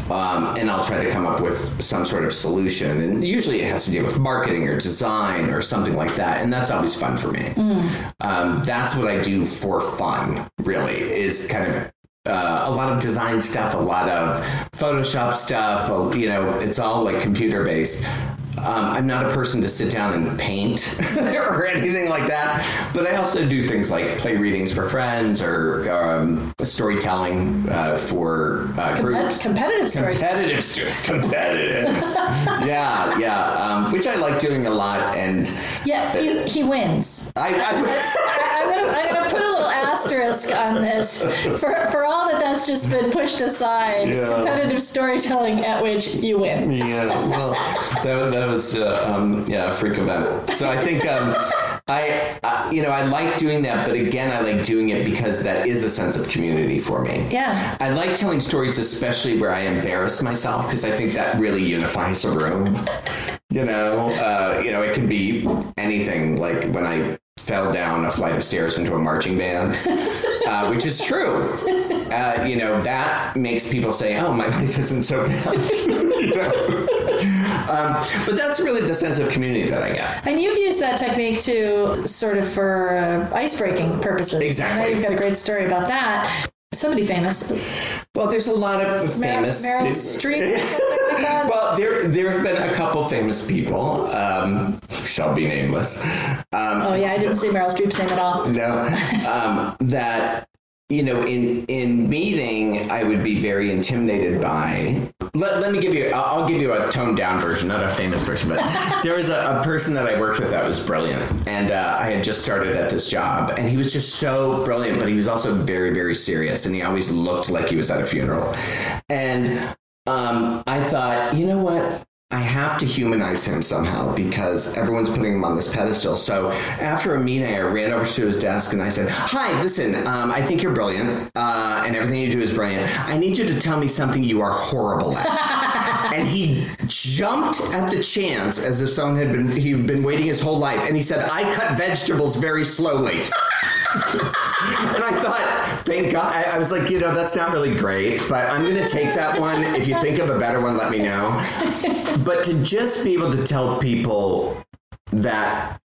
Speaker 2: um, and I'll try to come up with some sort of solution. And usually it has to do with marketing or design or something like that, and that's always fun for me. Um, that's what I do for fun, really, is kind of. Uh, a lot of design stuff, a lot of Photoshop stuff. You know, it's all like computer based. Um, I'm not a person to sit down and paint or anything like that, but I also do things like play readings for friends or um, storytelling uh, for uh, groups.
Speaker 1: competitive stories.
Speaker 2: Competitive, competitive. yeah, yeah. Um, which I like doing a lot, and
Speaker 1: Yeah, he, he wins.
Speaker 2: I, I
Speaker 1: I, I'm asterisk on this for for all that that's just been pushed aside.
Speaker 2: Yeah.
Speaker 1: Competitive storytelling at which you win.
Speaker 2: Yeah, well, that, that was uh, um, yeah a freak event. So I think um, I, I you know I like doing that, but again I like doing it because that is a sense of community for me.
Speaker 1: Yeah.
Speaker 2: I like telling stories, especially where I embarrass myself, because I think that really unifies a room. You know, uh, you know, it can be anything. Like when I fell down a flight of stairs into a marching band, uh, which is true. Uh, you know, that makes people say, "Oh, my life isn't so bad." you know? um, but that's really the sense of community that I get.
Speaker 1: And you've used that technique to sort of for uh, ice breaking purposes. I
Speaker 2: Exactly.
Speaker 1: know you've got a great story about that. Somebody famous,
Speaker 2: Well, there's a lot of famous
Speaker 1: Meryl Streep, like that.
Speaker 2: Well, there there have been a couple famous people, um, shall be nameless. Um,
Speaker 1: oh yeah, I didn't see Meryl Streep's name at all.
Speaker 2: no, um, that you know, in in meeting, I would be very intimidated by. Let, let me give you. I'll, I'll give you a toned down version, not a famous version, but there was a, a person that I worked with that was brilliant, and uh, I had just started at this job, and he was just so brilliant, but he was also very very serious, and he always looked like he was at a funeral, and um, I thought, you know what? I have to humanize him somehow because everyone's putting him on this pedestal. So after a meeting, I ran over to his desk and I said, "Hi, listen. Um, I think you're brilliant, uh, and everything you do is brilliant. I need you to tell me something you are horrible at." and he jumped at the chance as if someone had been he'd been waiting his whole life, and he said, "I cut vegetables very slowly." and I thought, thank God. I, I was like, you know, that's not really great, but I'm going to take that one. If you think of a better one, let me know. But to just be able to tell people that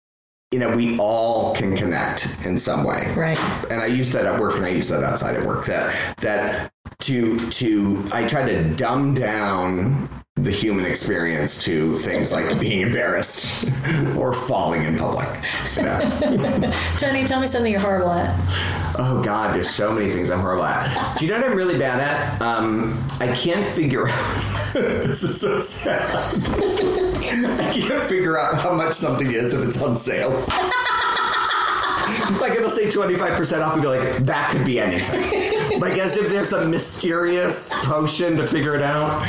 Speaker 2: you know, we all can connect in some way.
Speaker 4: Right.
Speaker 2: And I use that at work and I use that outside of work. That that to to I try to dumb down the human experience to things like being embarrassed or falling in public. You know?
Speaker 4: Tony, tell me something you're horrible at.
Speaker 2: Oh God, there's so many things I'm horrible at. Do you know what I'm really bad at? Um, I can't figure out. this is so sad. I can't figure out how much something is if it's on sale. like it'll say 25% off and be like, that could be anything. like as if there's a mysterious potion to figure it out.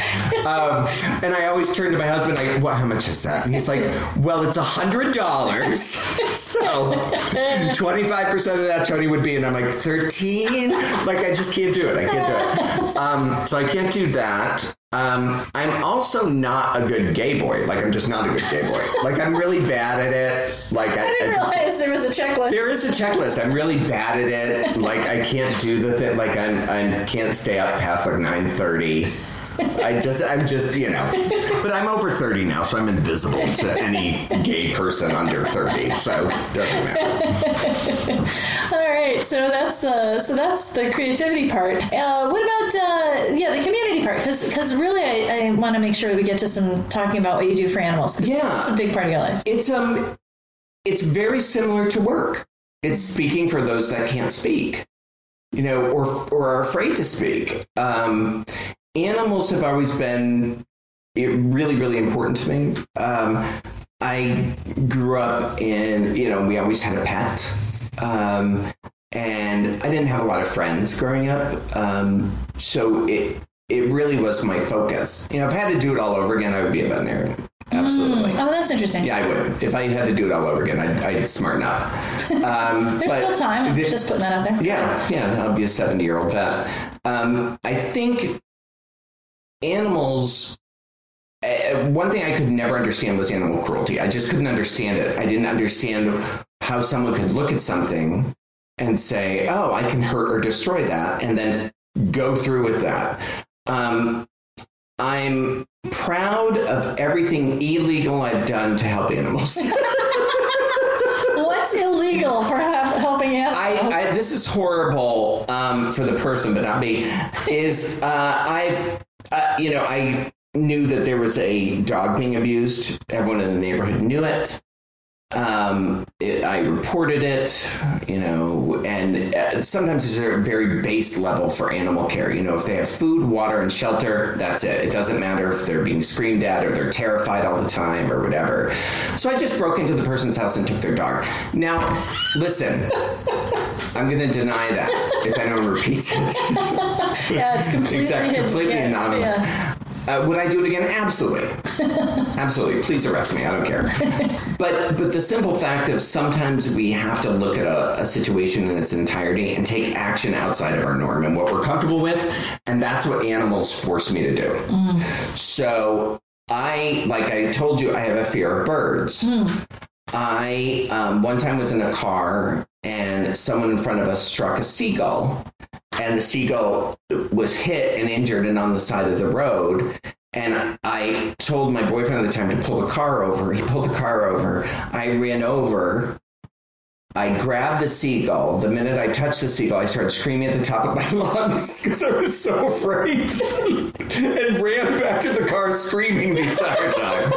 Speaker 2: Um, and I always turn to my husband, like, what, how much is that? And he's like, well, it's a hundred dollars. so 25% of that, Tony, would be, and I'm like, 13? Like I just can't do it. I can't do it. Um, so I can't do that. Um, I'm also not a good gay boy. Like I'm just not a good gay boy. Like I'm really bad at it. Like I,
Speaker 4: I didn't
Speaker 2: I just-
Speaker 4: realize there was a checklist.
Speaker 2: there is a checklist. I'm really bad at it. Like I can't do the thing. Like I'm, I can't stay up past like nine thirty. I just, I'm just, you know. But I'm over thirty now, so I'm invisible to any gay person under thirty. So it doesn't matter.
Speaker 4: All right, so that's uh, so that's the creativity part. Uh, what about uh, yeah, the community part? Because really, I, I want to make sure we get to some talking about what you do for animals.
Speaker 2: Yeah.
Speaker 4: it's a big part of your life.
Speaker 2: It's um, it's very similar to work. It's speaking for those that can't speak, you know, or or are afraid to speak. Um, animals have always been really, really important to me. Um, I grew up in, you know, we always had a pet. Um, and I didn't have a lot of friends growing up. Um, so it, it really was my focus. You know, if I had to do it all over again, I would be a veterinarian. Absolutely.
Speaker 4: Oh, that's interesting.
Speaker 2: Yeah, I would. If I had to do it all over again, I'd, I'd smarten up. Um,
Speaker 4: There's
Speaker 2: but
Speaker 4: still time.
Speaker 2: The-
Speaker 4: just putting that out there.
Speaker 2: yeah, yeah, I'll be a 70 year old vet. Um, I think animals. Uh, one thing I could never understand was animal cruelty. I just couldn't understand it. I didn't understand how someone could look at something and say, "Oh, I can hurt or destroy that," and then go through with that. Um, I'm proud of everything illegal I've done to help animals.
Speaker 4: What's illegal for ha- helping animals?
Speaker 2: I, I this is horrible um, for the person, but not me. Is uh, I've uh, you know I knew that there was a dog being abused. Everyone in the neighborhood knew it. Um, it, I reported it, you know, and uh, sometimes it's a very base level for animal care. You know, if they have food, water, and shelter, that's it. It doesn't matter if they're being screamed at or they're terrified all the time or whatever. So I just broke into the person's house and took their dog. Now, listen, I'm going to deny that if anyone repeats it.
Speaker 4: yeah, it's completely
Speaker 2: exactly, completely
Speaker 4: Yeah,
Speaker 2: anonymous.
Speaker 4: yeah.
Speaker 2: Uh, would I do it again? Absolutely, absolutely. Please arrest me. I don't care. But but the simple fact of sometimes we have to look at a, a situation in its entirety and take action outside of our norm and what we're comfortable with, and that's what animals force me to do. So I, like I told you, I have a fear of birds. I um, one time was in a car and someone in front of us struck a seagull, and the seagull was hit and injured and on the side of the road. And I told my boyfriend at the time to pull the car over. He pulled the car over. I ran over. I grabbed the seagull. The minute I touched the seagull, I started screaming at the top of my lungs because I was so afraid and ran back to the car screaming the entire time.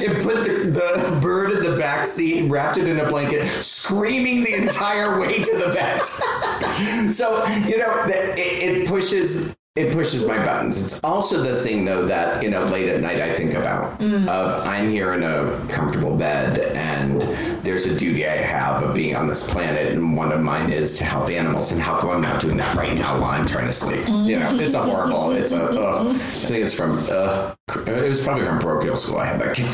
Speaker 2: And put the, the bird in the back seat, wrapped it in a blanket, screaming the entire way to the vet. So, you know, the- it, it pushes it pushes my buttons. It's also the thing though that, you know, late at night I think about mm. of I'm here in a comfortable bed and there's a duty I have of being on this planet and one of mine is to help animals and how come I'm not doing that right now while I'm trying to sleep? You know, it's a horrible, it's a. I think it's from, uh, it was probably from parochial school I had that kid.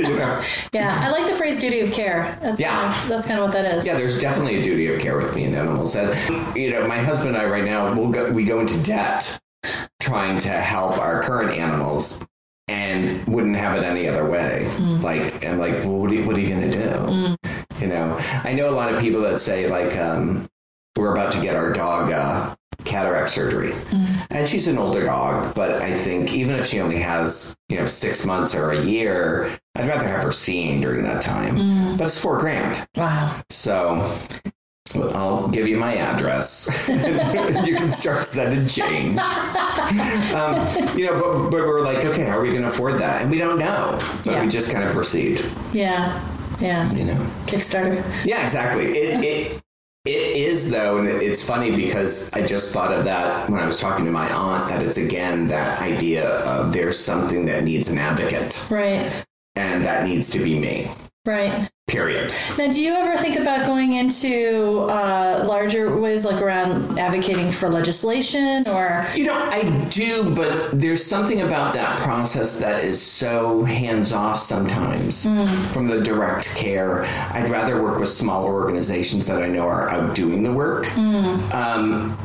Speaker 2: you know?
Speaker 4: Yeah, I like the phrase "duty of care." That's
Speaker 2: Yeah.
Speaker 4: kind of, that's kind of what that is.
Speaker 2: Yeah, there's definitely a duty of care with me and animals. And you know, my husband and I right now we'll go, we go into debt trying to help our current animals and wouldn't have it any other way. Like, and like, well, what are you, what are you going to do? You know, I know a lot of people that say like, um, we're about to get our dog uh, cataract surgery. And she's an older dog, but I think even if she only has, you know, six months or a year, I'd rather have her seeing during that time. But it's four grand.
Speaker 4: Wow.
Speaker 2: So I'll give you my address. you can start sending change. Um, you know, but, but we're like, okay, how are we going to afford that? And we don't know. But
Speaker 4: Yeah.
Speaker 2: we just kind of proceed,
Speaker 4: Yeah. Yeah.
Speaker 2: you know.
Speaker 4: Kickstarter.
Speaker 2: Yeah, exactly. It, it it is though, and it's funny because I just thought of that when I was talking to my aunt. That it's again that idea of there's something that needs an advocate,
Speaker 4: Right.
Speaker 2: and that needs to be me.
Speaker 4: Right.
Speaker 2: Period.
Speaker 4: Now, do you ever think about going into uh, larger ways, like around advocating for legislation or?
Speaker 2: You know, I do, but there's something about that process that is so hands off sometimes from the direct care. I'd rather work with smaller organizations that I know are out doing the work. Um,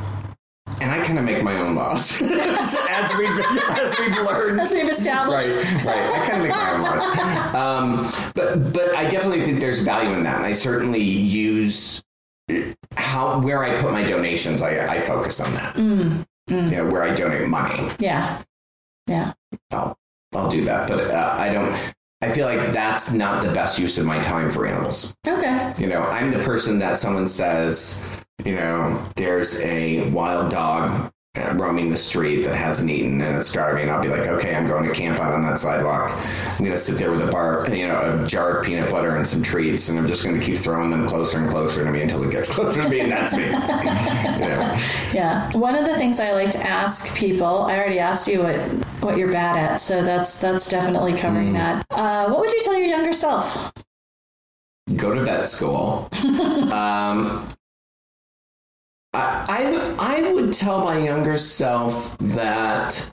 Speaker 2: and I kind of make my own laws as we've as we've learned.
Speaker 4: As we've established.
Speaker 2: Right, right. I kind of make my own laws. Um, but but I definitely think there's value in that, and I certainly use how where I put my donations. I, I focus on that. You know, where I donate money,
Speaker 4: Yeah. Yeah.
Speaker 2: I'll I'll do that. But uh, I don't. I feel like that's not the best use of my time for animals.
Speaker 4: Okay.
Speaker 2: You know, I'm the person that someone says, you know, there's a wild dog roaming the street that hasn't eaten and it's starving. I'll be like, okay, I'm going to camp out on that sidewalk. I'm going to sit there with a bar, you know, a jar of peanut butter and some treats, and I'm just going to keep throwing them closer and closer to me until it gets closer to me, and that's me. you know,
Speaker 4: Yeah. One of the things I like to ask people, I already asked you what what you're bad at, so that's that's definitely covering that. Uh, what would you tell your younger self?
Speaker 2: go to vet school. um, I, I I would tell my younger self that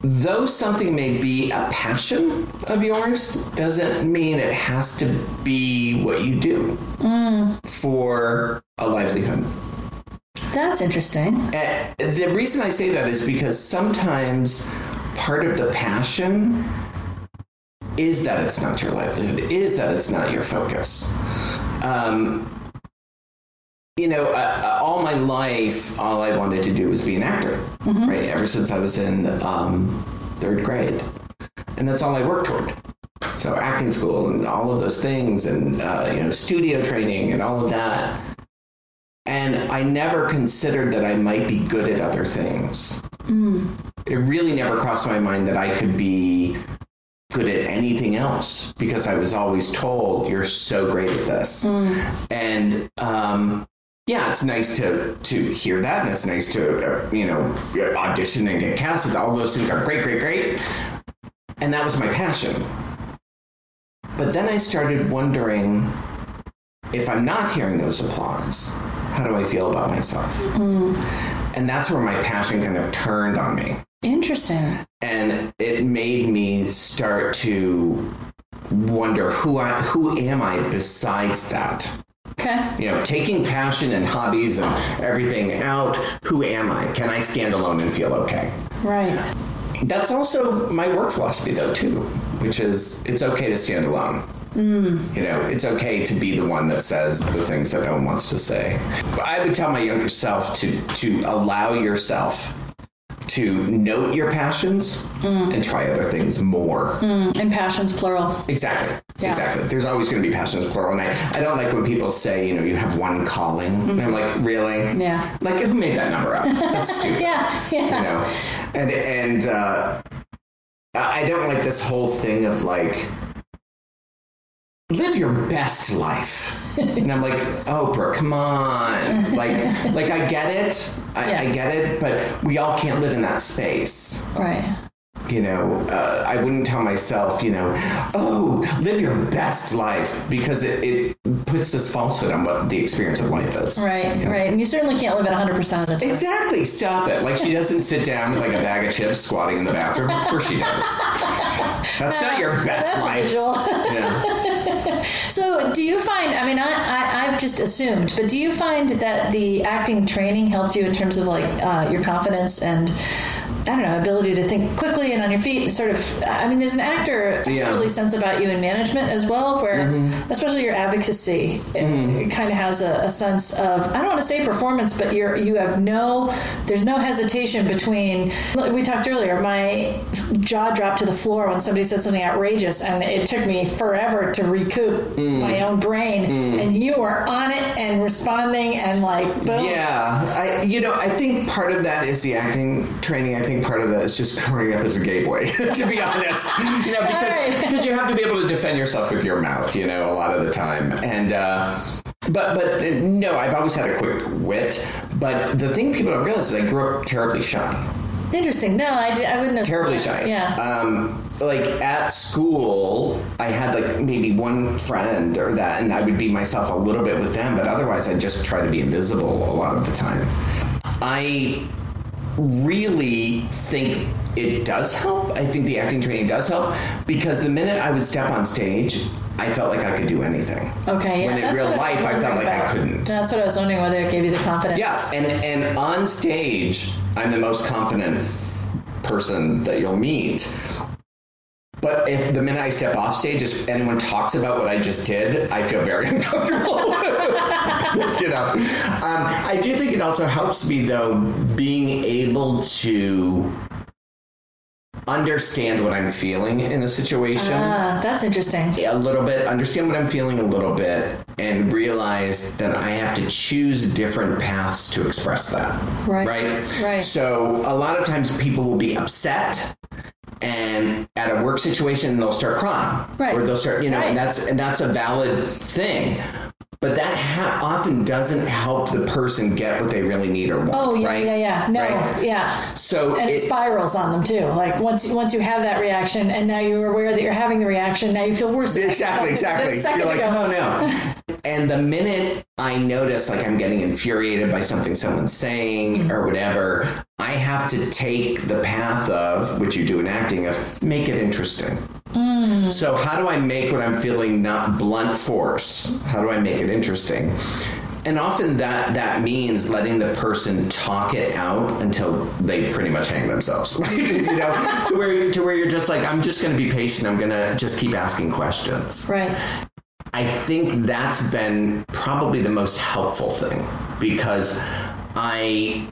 Speaker 2: though something may be a passion of yours, doesn't mean it has to be what you do for a livelihood.
Speaker 4: That's interesting.
Speaker 2: And the reason I say that is because sometimes part of the passion is that it's not your livelihood, is that it's not your focus. Um, you know, uh, all my life, all I wanted to do was be an actor, right? Ever since I was in um, third grade. And that's all I worked toward. So acting school and all of those things and, uh, you know, studio training and all of that. And I never considered that I might be good at other things. It really never crossed my mind that I could be good at anything else because I was always told you're so great at this. And um, yeah, it's nice to to hear that, and it's nice to uh, you know audition and get casted. All those things are great, great, great. And that was my passion. But then I started wondering if I'm not hearing those applause, how do I feel about myself? And that's where my passion kind of turned on me
Speaker 4: Interesting.
Speaker 2: and it made me start to wonder who I who am I besides that.
Speaker 4: Okay.
Speaker 2: You know, taking passion and hobbies and everything out, who am I? Can I stand alone and feel okay?
Speaker 4: Right.
Speaker 2: That's also my work philosophy though too, which is it's okay to stand alone. Mm. You know, it's okay to be the one that says the things that no one wants to say. I would tell my younger self to to allow yourself to note your passions and try other things more.
Speaker 4: And passions plural.
Speaker 2: Exactly.
Speaker 4: Yeah.
Speaker 2: Exactly. There's always going to be passions plural. And I, I don't like when people say, you know, you have one calling. And I'm like, really?
Speaker 4: Yeah.
Speaker 2: Like, who made that number up? That's stupid.
Speaker 4: Yeah.
Speaker 2: You
Speaker 4: Yeah.
Speaker 2: know? And, and, uh, I don't like this whole thing of like, live your best life. and I'm like, Oprah, come on. Like, like I get it. I, I get it. But we all can't live in that space
Speaker 4: Right.
Speaker 2: you know, uh, I wouldn't tell myself, you know, oh, live your best life because it, it puts this falsehood on what the experience of life is.
Speaker 4: Right. Right. And you certainly can't live at 100% of the time.
Speaker 2: Exactly. Stop it. Like she doesn't sit down with like a bag of chips squatting in the bathroom. Of course she does. That's not your best life.
Speaker 4: visual.
Speaker 2: Yeah.
Speaker 4: So, do you find? I mean, I, I I've just assumed, but do you find that the acting training helped you in terms of like uh, your confidence and
Speaker 1: I don't know, ability to think quickly and on your feet. and Sort of, I mean, there's an actor
Speaker 2: Yeah.
Speaker 1: really sense about you in management as well, where
Speaker 2: Mm-hmm.
Speaker 1: especially your advocacy, it, it kind of has a, a sense of I don't want to say performance, but you're you have no there's no hesitation between. We talked earlier. My jaw dropped to the floor when somebody said something outrageous, and it took me forever to recoup
Speaker 2: Mm.
Speaker 1: my own brain. And you were on it and responding and like boom.
Speaker 2: Yeah, I you know I think part of that is the acting training. I think part of that is just growing up as a gay boy, to be honest. You know, because you have to be able to defend yourself with your mouth. You know, a lot of the time, and. uh but but no, I've always had a quick wit. But the thing people don't realize is I grew up terribly shy.
Speaker 1: Interesting. No, I, I wouldn't have
Speaker 2: terribly shy.
Speaker 1: Yeah.
Speaker 2: Um, like at school, I had like maybe one friend or that, and I would be myself a little bit with them, but otherwise, I just try to be invisible a lot of the time. I really think it does help. I think the acting training does help because the minute I would step on stage, I felt like I could do anything.
Speaker 1: Okay. Yeah,
Speaker 2: When in real
Speaker 1: what I
Speaker 2: life, I felt like I couldn't.
Speaker 1: That's what I was wondering whether it gave you the confidence.
Speaker 2: Yeah, and and on stage, I'm the most confident person that you'll meet. But if the minute I step off stage, if anyone talks about what I just did, I feel very uncomfortable. you know, um, I do think it also helps me though being able to understand what I'm feeling in the situation
Speaker 1: Ah, that's interesting.
Speaker 2: a little bit, understand what I'm feeling a little bit, and realize that I have to choose different paths to express that.
Speaker 1: Right.
Speaker 2: Right.
Speaker 1: Right.
Speaker 2: So a lot of times people will be upset. And at a work situation, they'll start crying,
Speaker 1: Right.
Speaker 2: or they'll start, you know,
Speaker 1: Right.
Speaker 2: and that's and that's a valid thing. But that ha- often doesn't help the person get what they really need or want.
Speaker 1: Oh yeah,
Speaker 2: right?
Speaker 1: yeah, yeah. No,
Speaker 2: Right?
Speaker 1: yeah.
Speaker 2: So
Speaker 1: And it,
Speaker 2: it-
Speaker 1: spirals on them too. Like once once you have that reaction, and now you're aware that you're having the reaction, now you feel worse.
Speaker 2: Exactly, exactly. You're like,
Speaker 1: ago.
Speaker 2: oh no. And the minute I notice like I'm getting infuriated by something someone's saying mm-hmm. or whatever, I have to take the path of, which you do in acting, of make it interesting. Mm. So how do I make what I'm feeling not blunt force? How do I make it interesting? And often that that means letting the person talk it out until they pretty much hang themselves. you know, to where to where you're just like, I'm just going to be patient. I'm going to just keep asking questions.
Speaker 1: Right.
Speaker 2: I think that's been probably the most helpful thing because I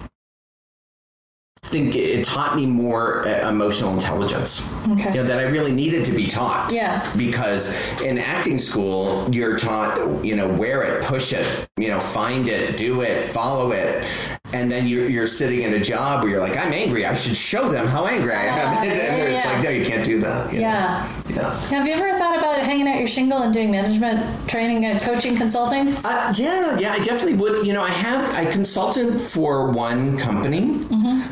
Speaker 2: think it taught me more uh, emotional intelligence.
Speaker 1: Okay.
Speaker 2: You know, that I really needed to be taught.
Speaker 1: Yeah.
Speaker 2: Because in acting school, you're taught, you know, wear it, push it, you know, find it, do it, follow it. And then you're, you're sitting in a job where you're like, I'm angry. I should show them how angry I am.
Speaker 1: Ah,
Speaker 2: and
Speaker 1: yeah,
Speaker 2: it's
Speaker 1: yeah.
Speaker 2: like, no, you can't do that. you know?
Speaker 1: Yeah. Have you ever thought about hanging out your shingle and doing management training and coaching consulting?
Speaker 2: Uh, yeah, yeah, I definitely would. You know, I have I consulted for one company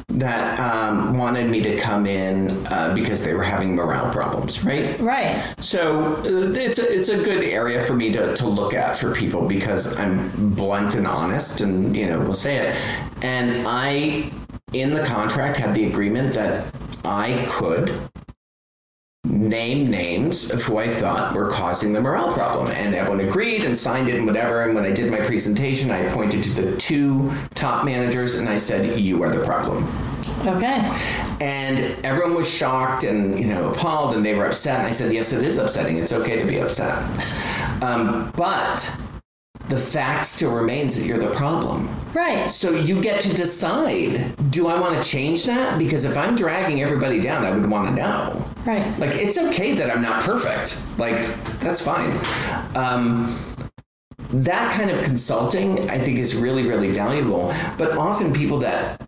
Speaker 2: that um, wanted me to come in uh, because they were having morale problems, right?
Speaker 1: Right.
Speaker 2: So uh, it's a it's a good area for me to, to look at for people because I'm blunt and honest, and you know, we'll say it. And I, in the contract, had the agreement that I could name names of who I thought were causing the morale problem. And everyone agreed and signed it and whatever. And when I did my presentation, I pointed to the two top managers and I said, You are the problem.
Speaker 1: Okay.
Speaker 2: And everyone was shocked and, you know, appalled and they were upset. And I said, Yes, it is upsetting. It's okay to be upset. Um, but the fact still remains that you're the problem.
Speaker 1: Right.
Speaker 2: So you get to decide do I want to change that? Because if I'm dragging everybody down, I would want to know.
Speaker 1: Right.
Speaker 2: Like, it's okay that I'm not perfect. Like, that's fine. Um, that kind of consulting, I think, is really, really valuable. But often people that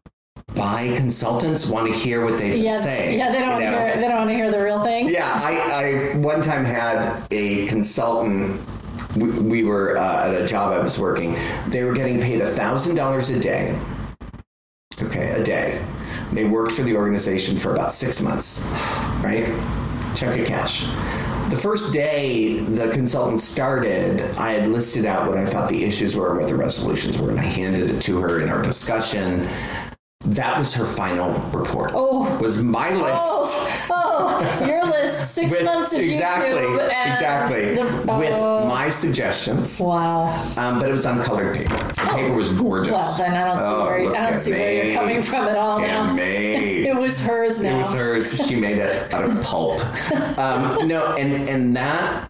Speaker 2: buy consultants want to hear what they
Speaker 1: Yeah.
Speaker 2: say.
Speaker 1: Yeah. They don't want to hear. They don't want to hear the real thing.
Speaker 2: Yeah, I, I one time had a consultant. We, we were uh, at a job I was working. They were getting paid thousand dollars a day. Okay, a day. They worked for the organization for about six months, right? Chunk of cash. The first day the consultant started, I had listed out what I thought the issues were and what the resolutions were, and I handed it to her in our discussion. That was her final report.
Speaker 1: Oh.
Speaker 2: was my list.
Speaker 1: Oh, oh, your list, six
Speaker 2: With-
Speaker 1: months of
Speaker 2: exactly,
Speaker 1: YouTube.
Speaker 2: exactly.
Speaker 1: the-
Speaker 2: With
Speaker 1: oh.
Speaker 2: my suggestions,
Speaker 1: Wow.
Speaker 2: um, but it was on colored paper. The paper was gorgeous.
Speaker 1: Well, then I don't see
Speaker 2: Oh,
Speaker 1: where
Speaker 2: look
Speaker 1: I don't see where you're coming from at all now. It was hers now.
Speaker 2: It was hers. She made it out of pulp. Um, no, and and that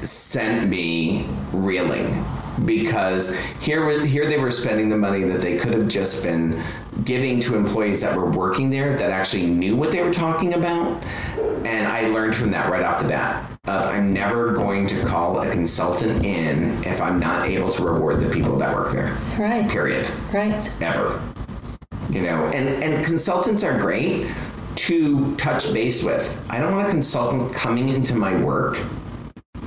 Speaker 2: sent me reeling because here here they were spending the money that they could have just been giving to employees that were working there that actually knew what they were talking about, and I learned from that right off the bat. Of I'm never going to call a consultant in if I'm not able to reward the people that work there.
Speaker 1: Right.
Speaker 2: Period
Speaker 1: Right.
Speaker 2: ever. You know, and, and consultants are great to touch base with. I don't want a consultant coming into my work,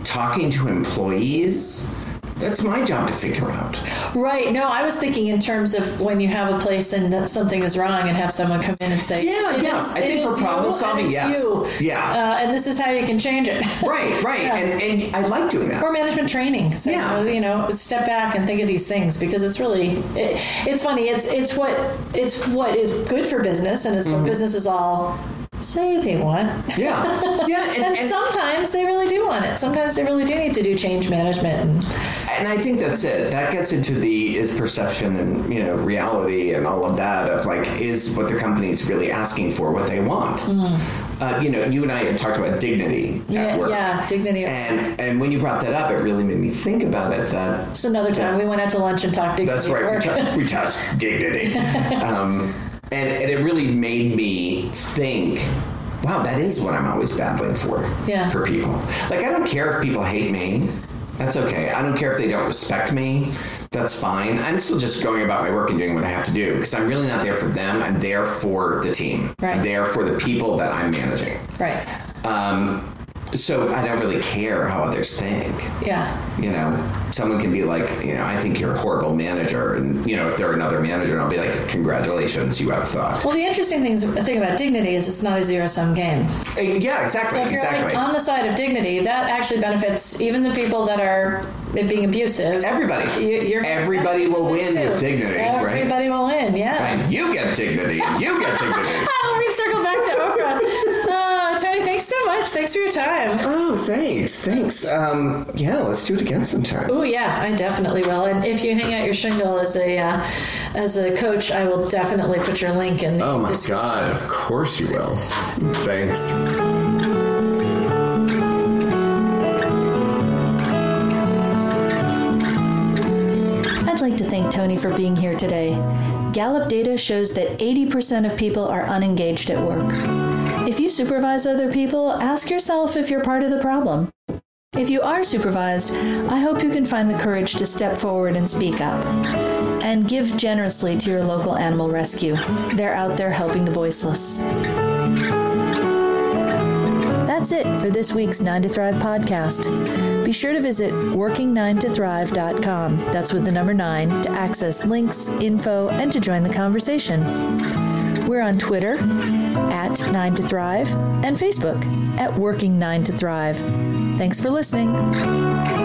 Speaker 2: talking to employees. That's my job to figure out.
Speaker 1: Right. No, I was thinking in terms of when you have a place and that something is wrong and have someone come in and say,
Speaker 2: Yeah,
Speaker 1: "It
Speaker 2: yeah.
Speaker 1: is-
Speaker 2: I think for
Speaker 1: is
Speaker 2: problem solving, yes.
Speaker 1: you."
Speaker 2: Yeah.
Speaker 1: Uh, and this is how you can change it.
Speaker 2: Right, right. And, and I like doing that.
Speaker 1: or management training. So,
Speaker 2: Yeah.
Speaker 1: you know, step back and think of these things because it's really, it, it's funny. It's it's what it's what is good for business, and it's
Speaker 2: Mm-hmm.
Speaker 1: what businesses all say they want.
Speaker 2: Yeah. Yeah.
Speaker 1: And,
Speaker 2: And, and,
Speaker 1: sometimes they really do want it. Sometimes they really do need to do change management. And,
Speaker 2: and I think that's it. That gets into the is perception and, you know, reality and all of that of like, is what the company's really asking for what they want? Uh, you know, you and I had talked about dignity at
Speaker 1: yeah,
Speaker 2: work.
Speaker 1: yeah, dignity.
Speaker 2: And and when you brought that up, it really made me think about it. That
Speaker 1: It's another time we went out to lunch and talked dignity
Speaker 2: that's
Speaker 1: at
Speaker 2: right. We, tou- we touched dignity, um, and, and it really made me think. Wow, that is what I'm always battling for.
Speaker 1: Yeah.
Speaker 2: For people, like I don't care if people hate me. That's okay. I don't care if they don't respect me. That's fine. I'm still just going about my work and doing what I have to do because I'm really not there for them. I'm there for the team.
Speaker 1: Right.
Speaker 2: I'm there for the people that I'm managing.
Speaker 1: right.
Speaker 2: Um, so I don't really care how others think.
Speaker 1: Yeah.
Speaker 2: You know, someone can be like, you know, I think you're a horrible manager, and you know, if they're another manager, I'll be like, congratulations, you have thought.
Speaker 1: Well, the interesting things, thing about dignity is it's not a zero sum game.
Speaker 2: Uh, Yeah, exactly,
Speaker 1: So if you're
Speaker 2: exactly.
Speaker 1: like on the side of dignity, that actually benefits even the people that are being abusive.
Speaker 2: Everybody,
Speaker 1: You- you're
Speaker 2: everybody will win
Speaker 1: too.
Speaker 2: with dignity, right?
Speaker 1: Everybody will win. Yeah.
Speaker 2: And you get dignity, you get dignity.
Speaker 1: Let me circle back to Oprah. Oh, Tony, thanks so much. Thanks for your time.
Speaker 2: Oh, thanks, thanks. Um, yeah, let's do it again sometime.
Speaker 1: Oh yeah, I definitely will. And if you hang out your shingle as a uh, as a coach, I will definitely put your link in. The
Speaker 2: Oh my. God! Of course you will. Thanks.
Speaker 1: I'd like to thank Tony for being here today. Gallup data shows that 80% of people are unengaged at work. If you supervise other people, ask yourself if you're part of the problem. If you are supervised, I hope you can find the courage to step forward and speak up. And give generously to your local animal rescue. They're out there helping the voiceless. That's it for this week's 9 to Thrive podcast. Be sure to visit working9tothrive.com. That's with the number 9 to access links, info, and to join the conversation. We're on Twitter at 9 to Thrive and Facebook at Working 9 to Thrive. Thanks for listening.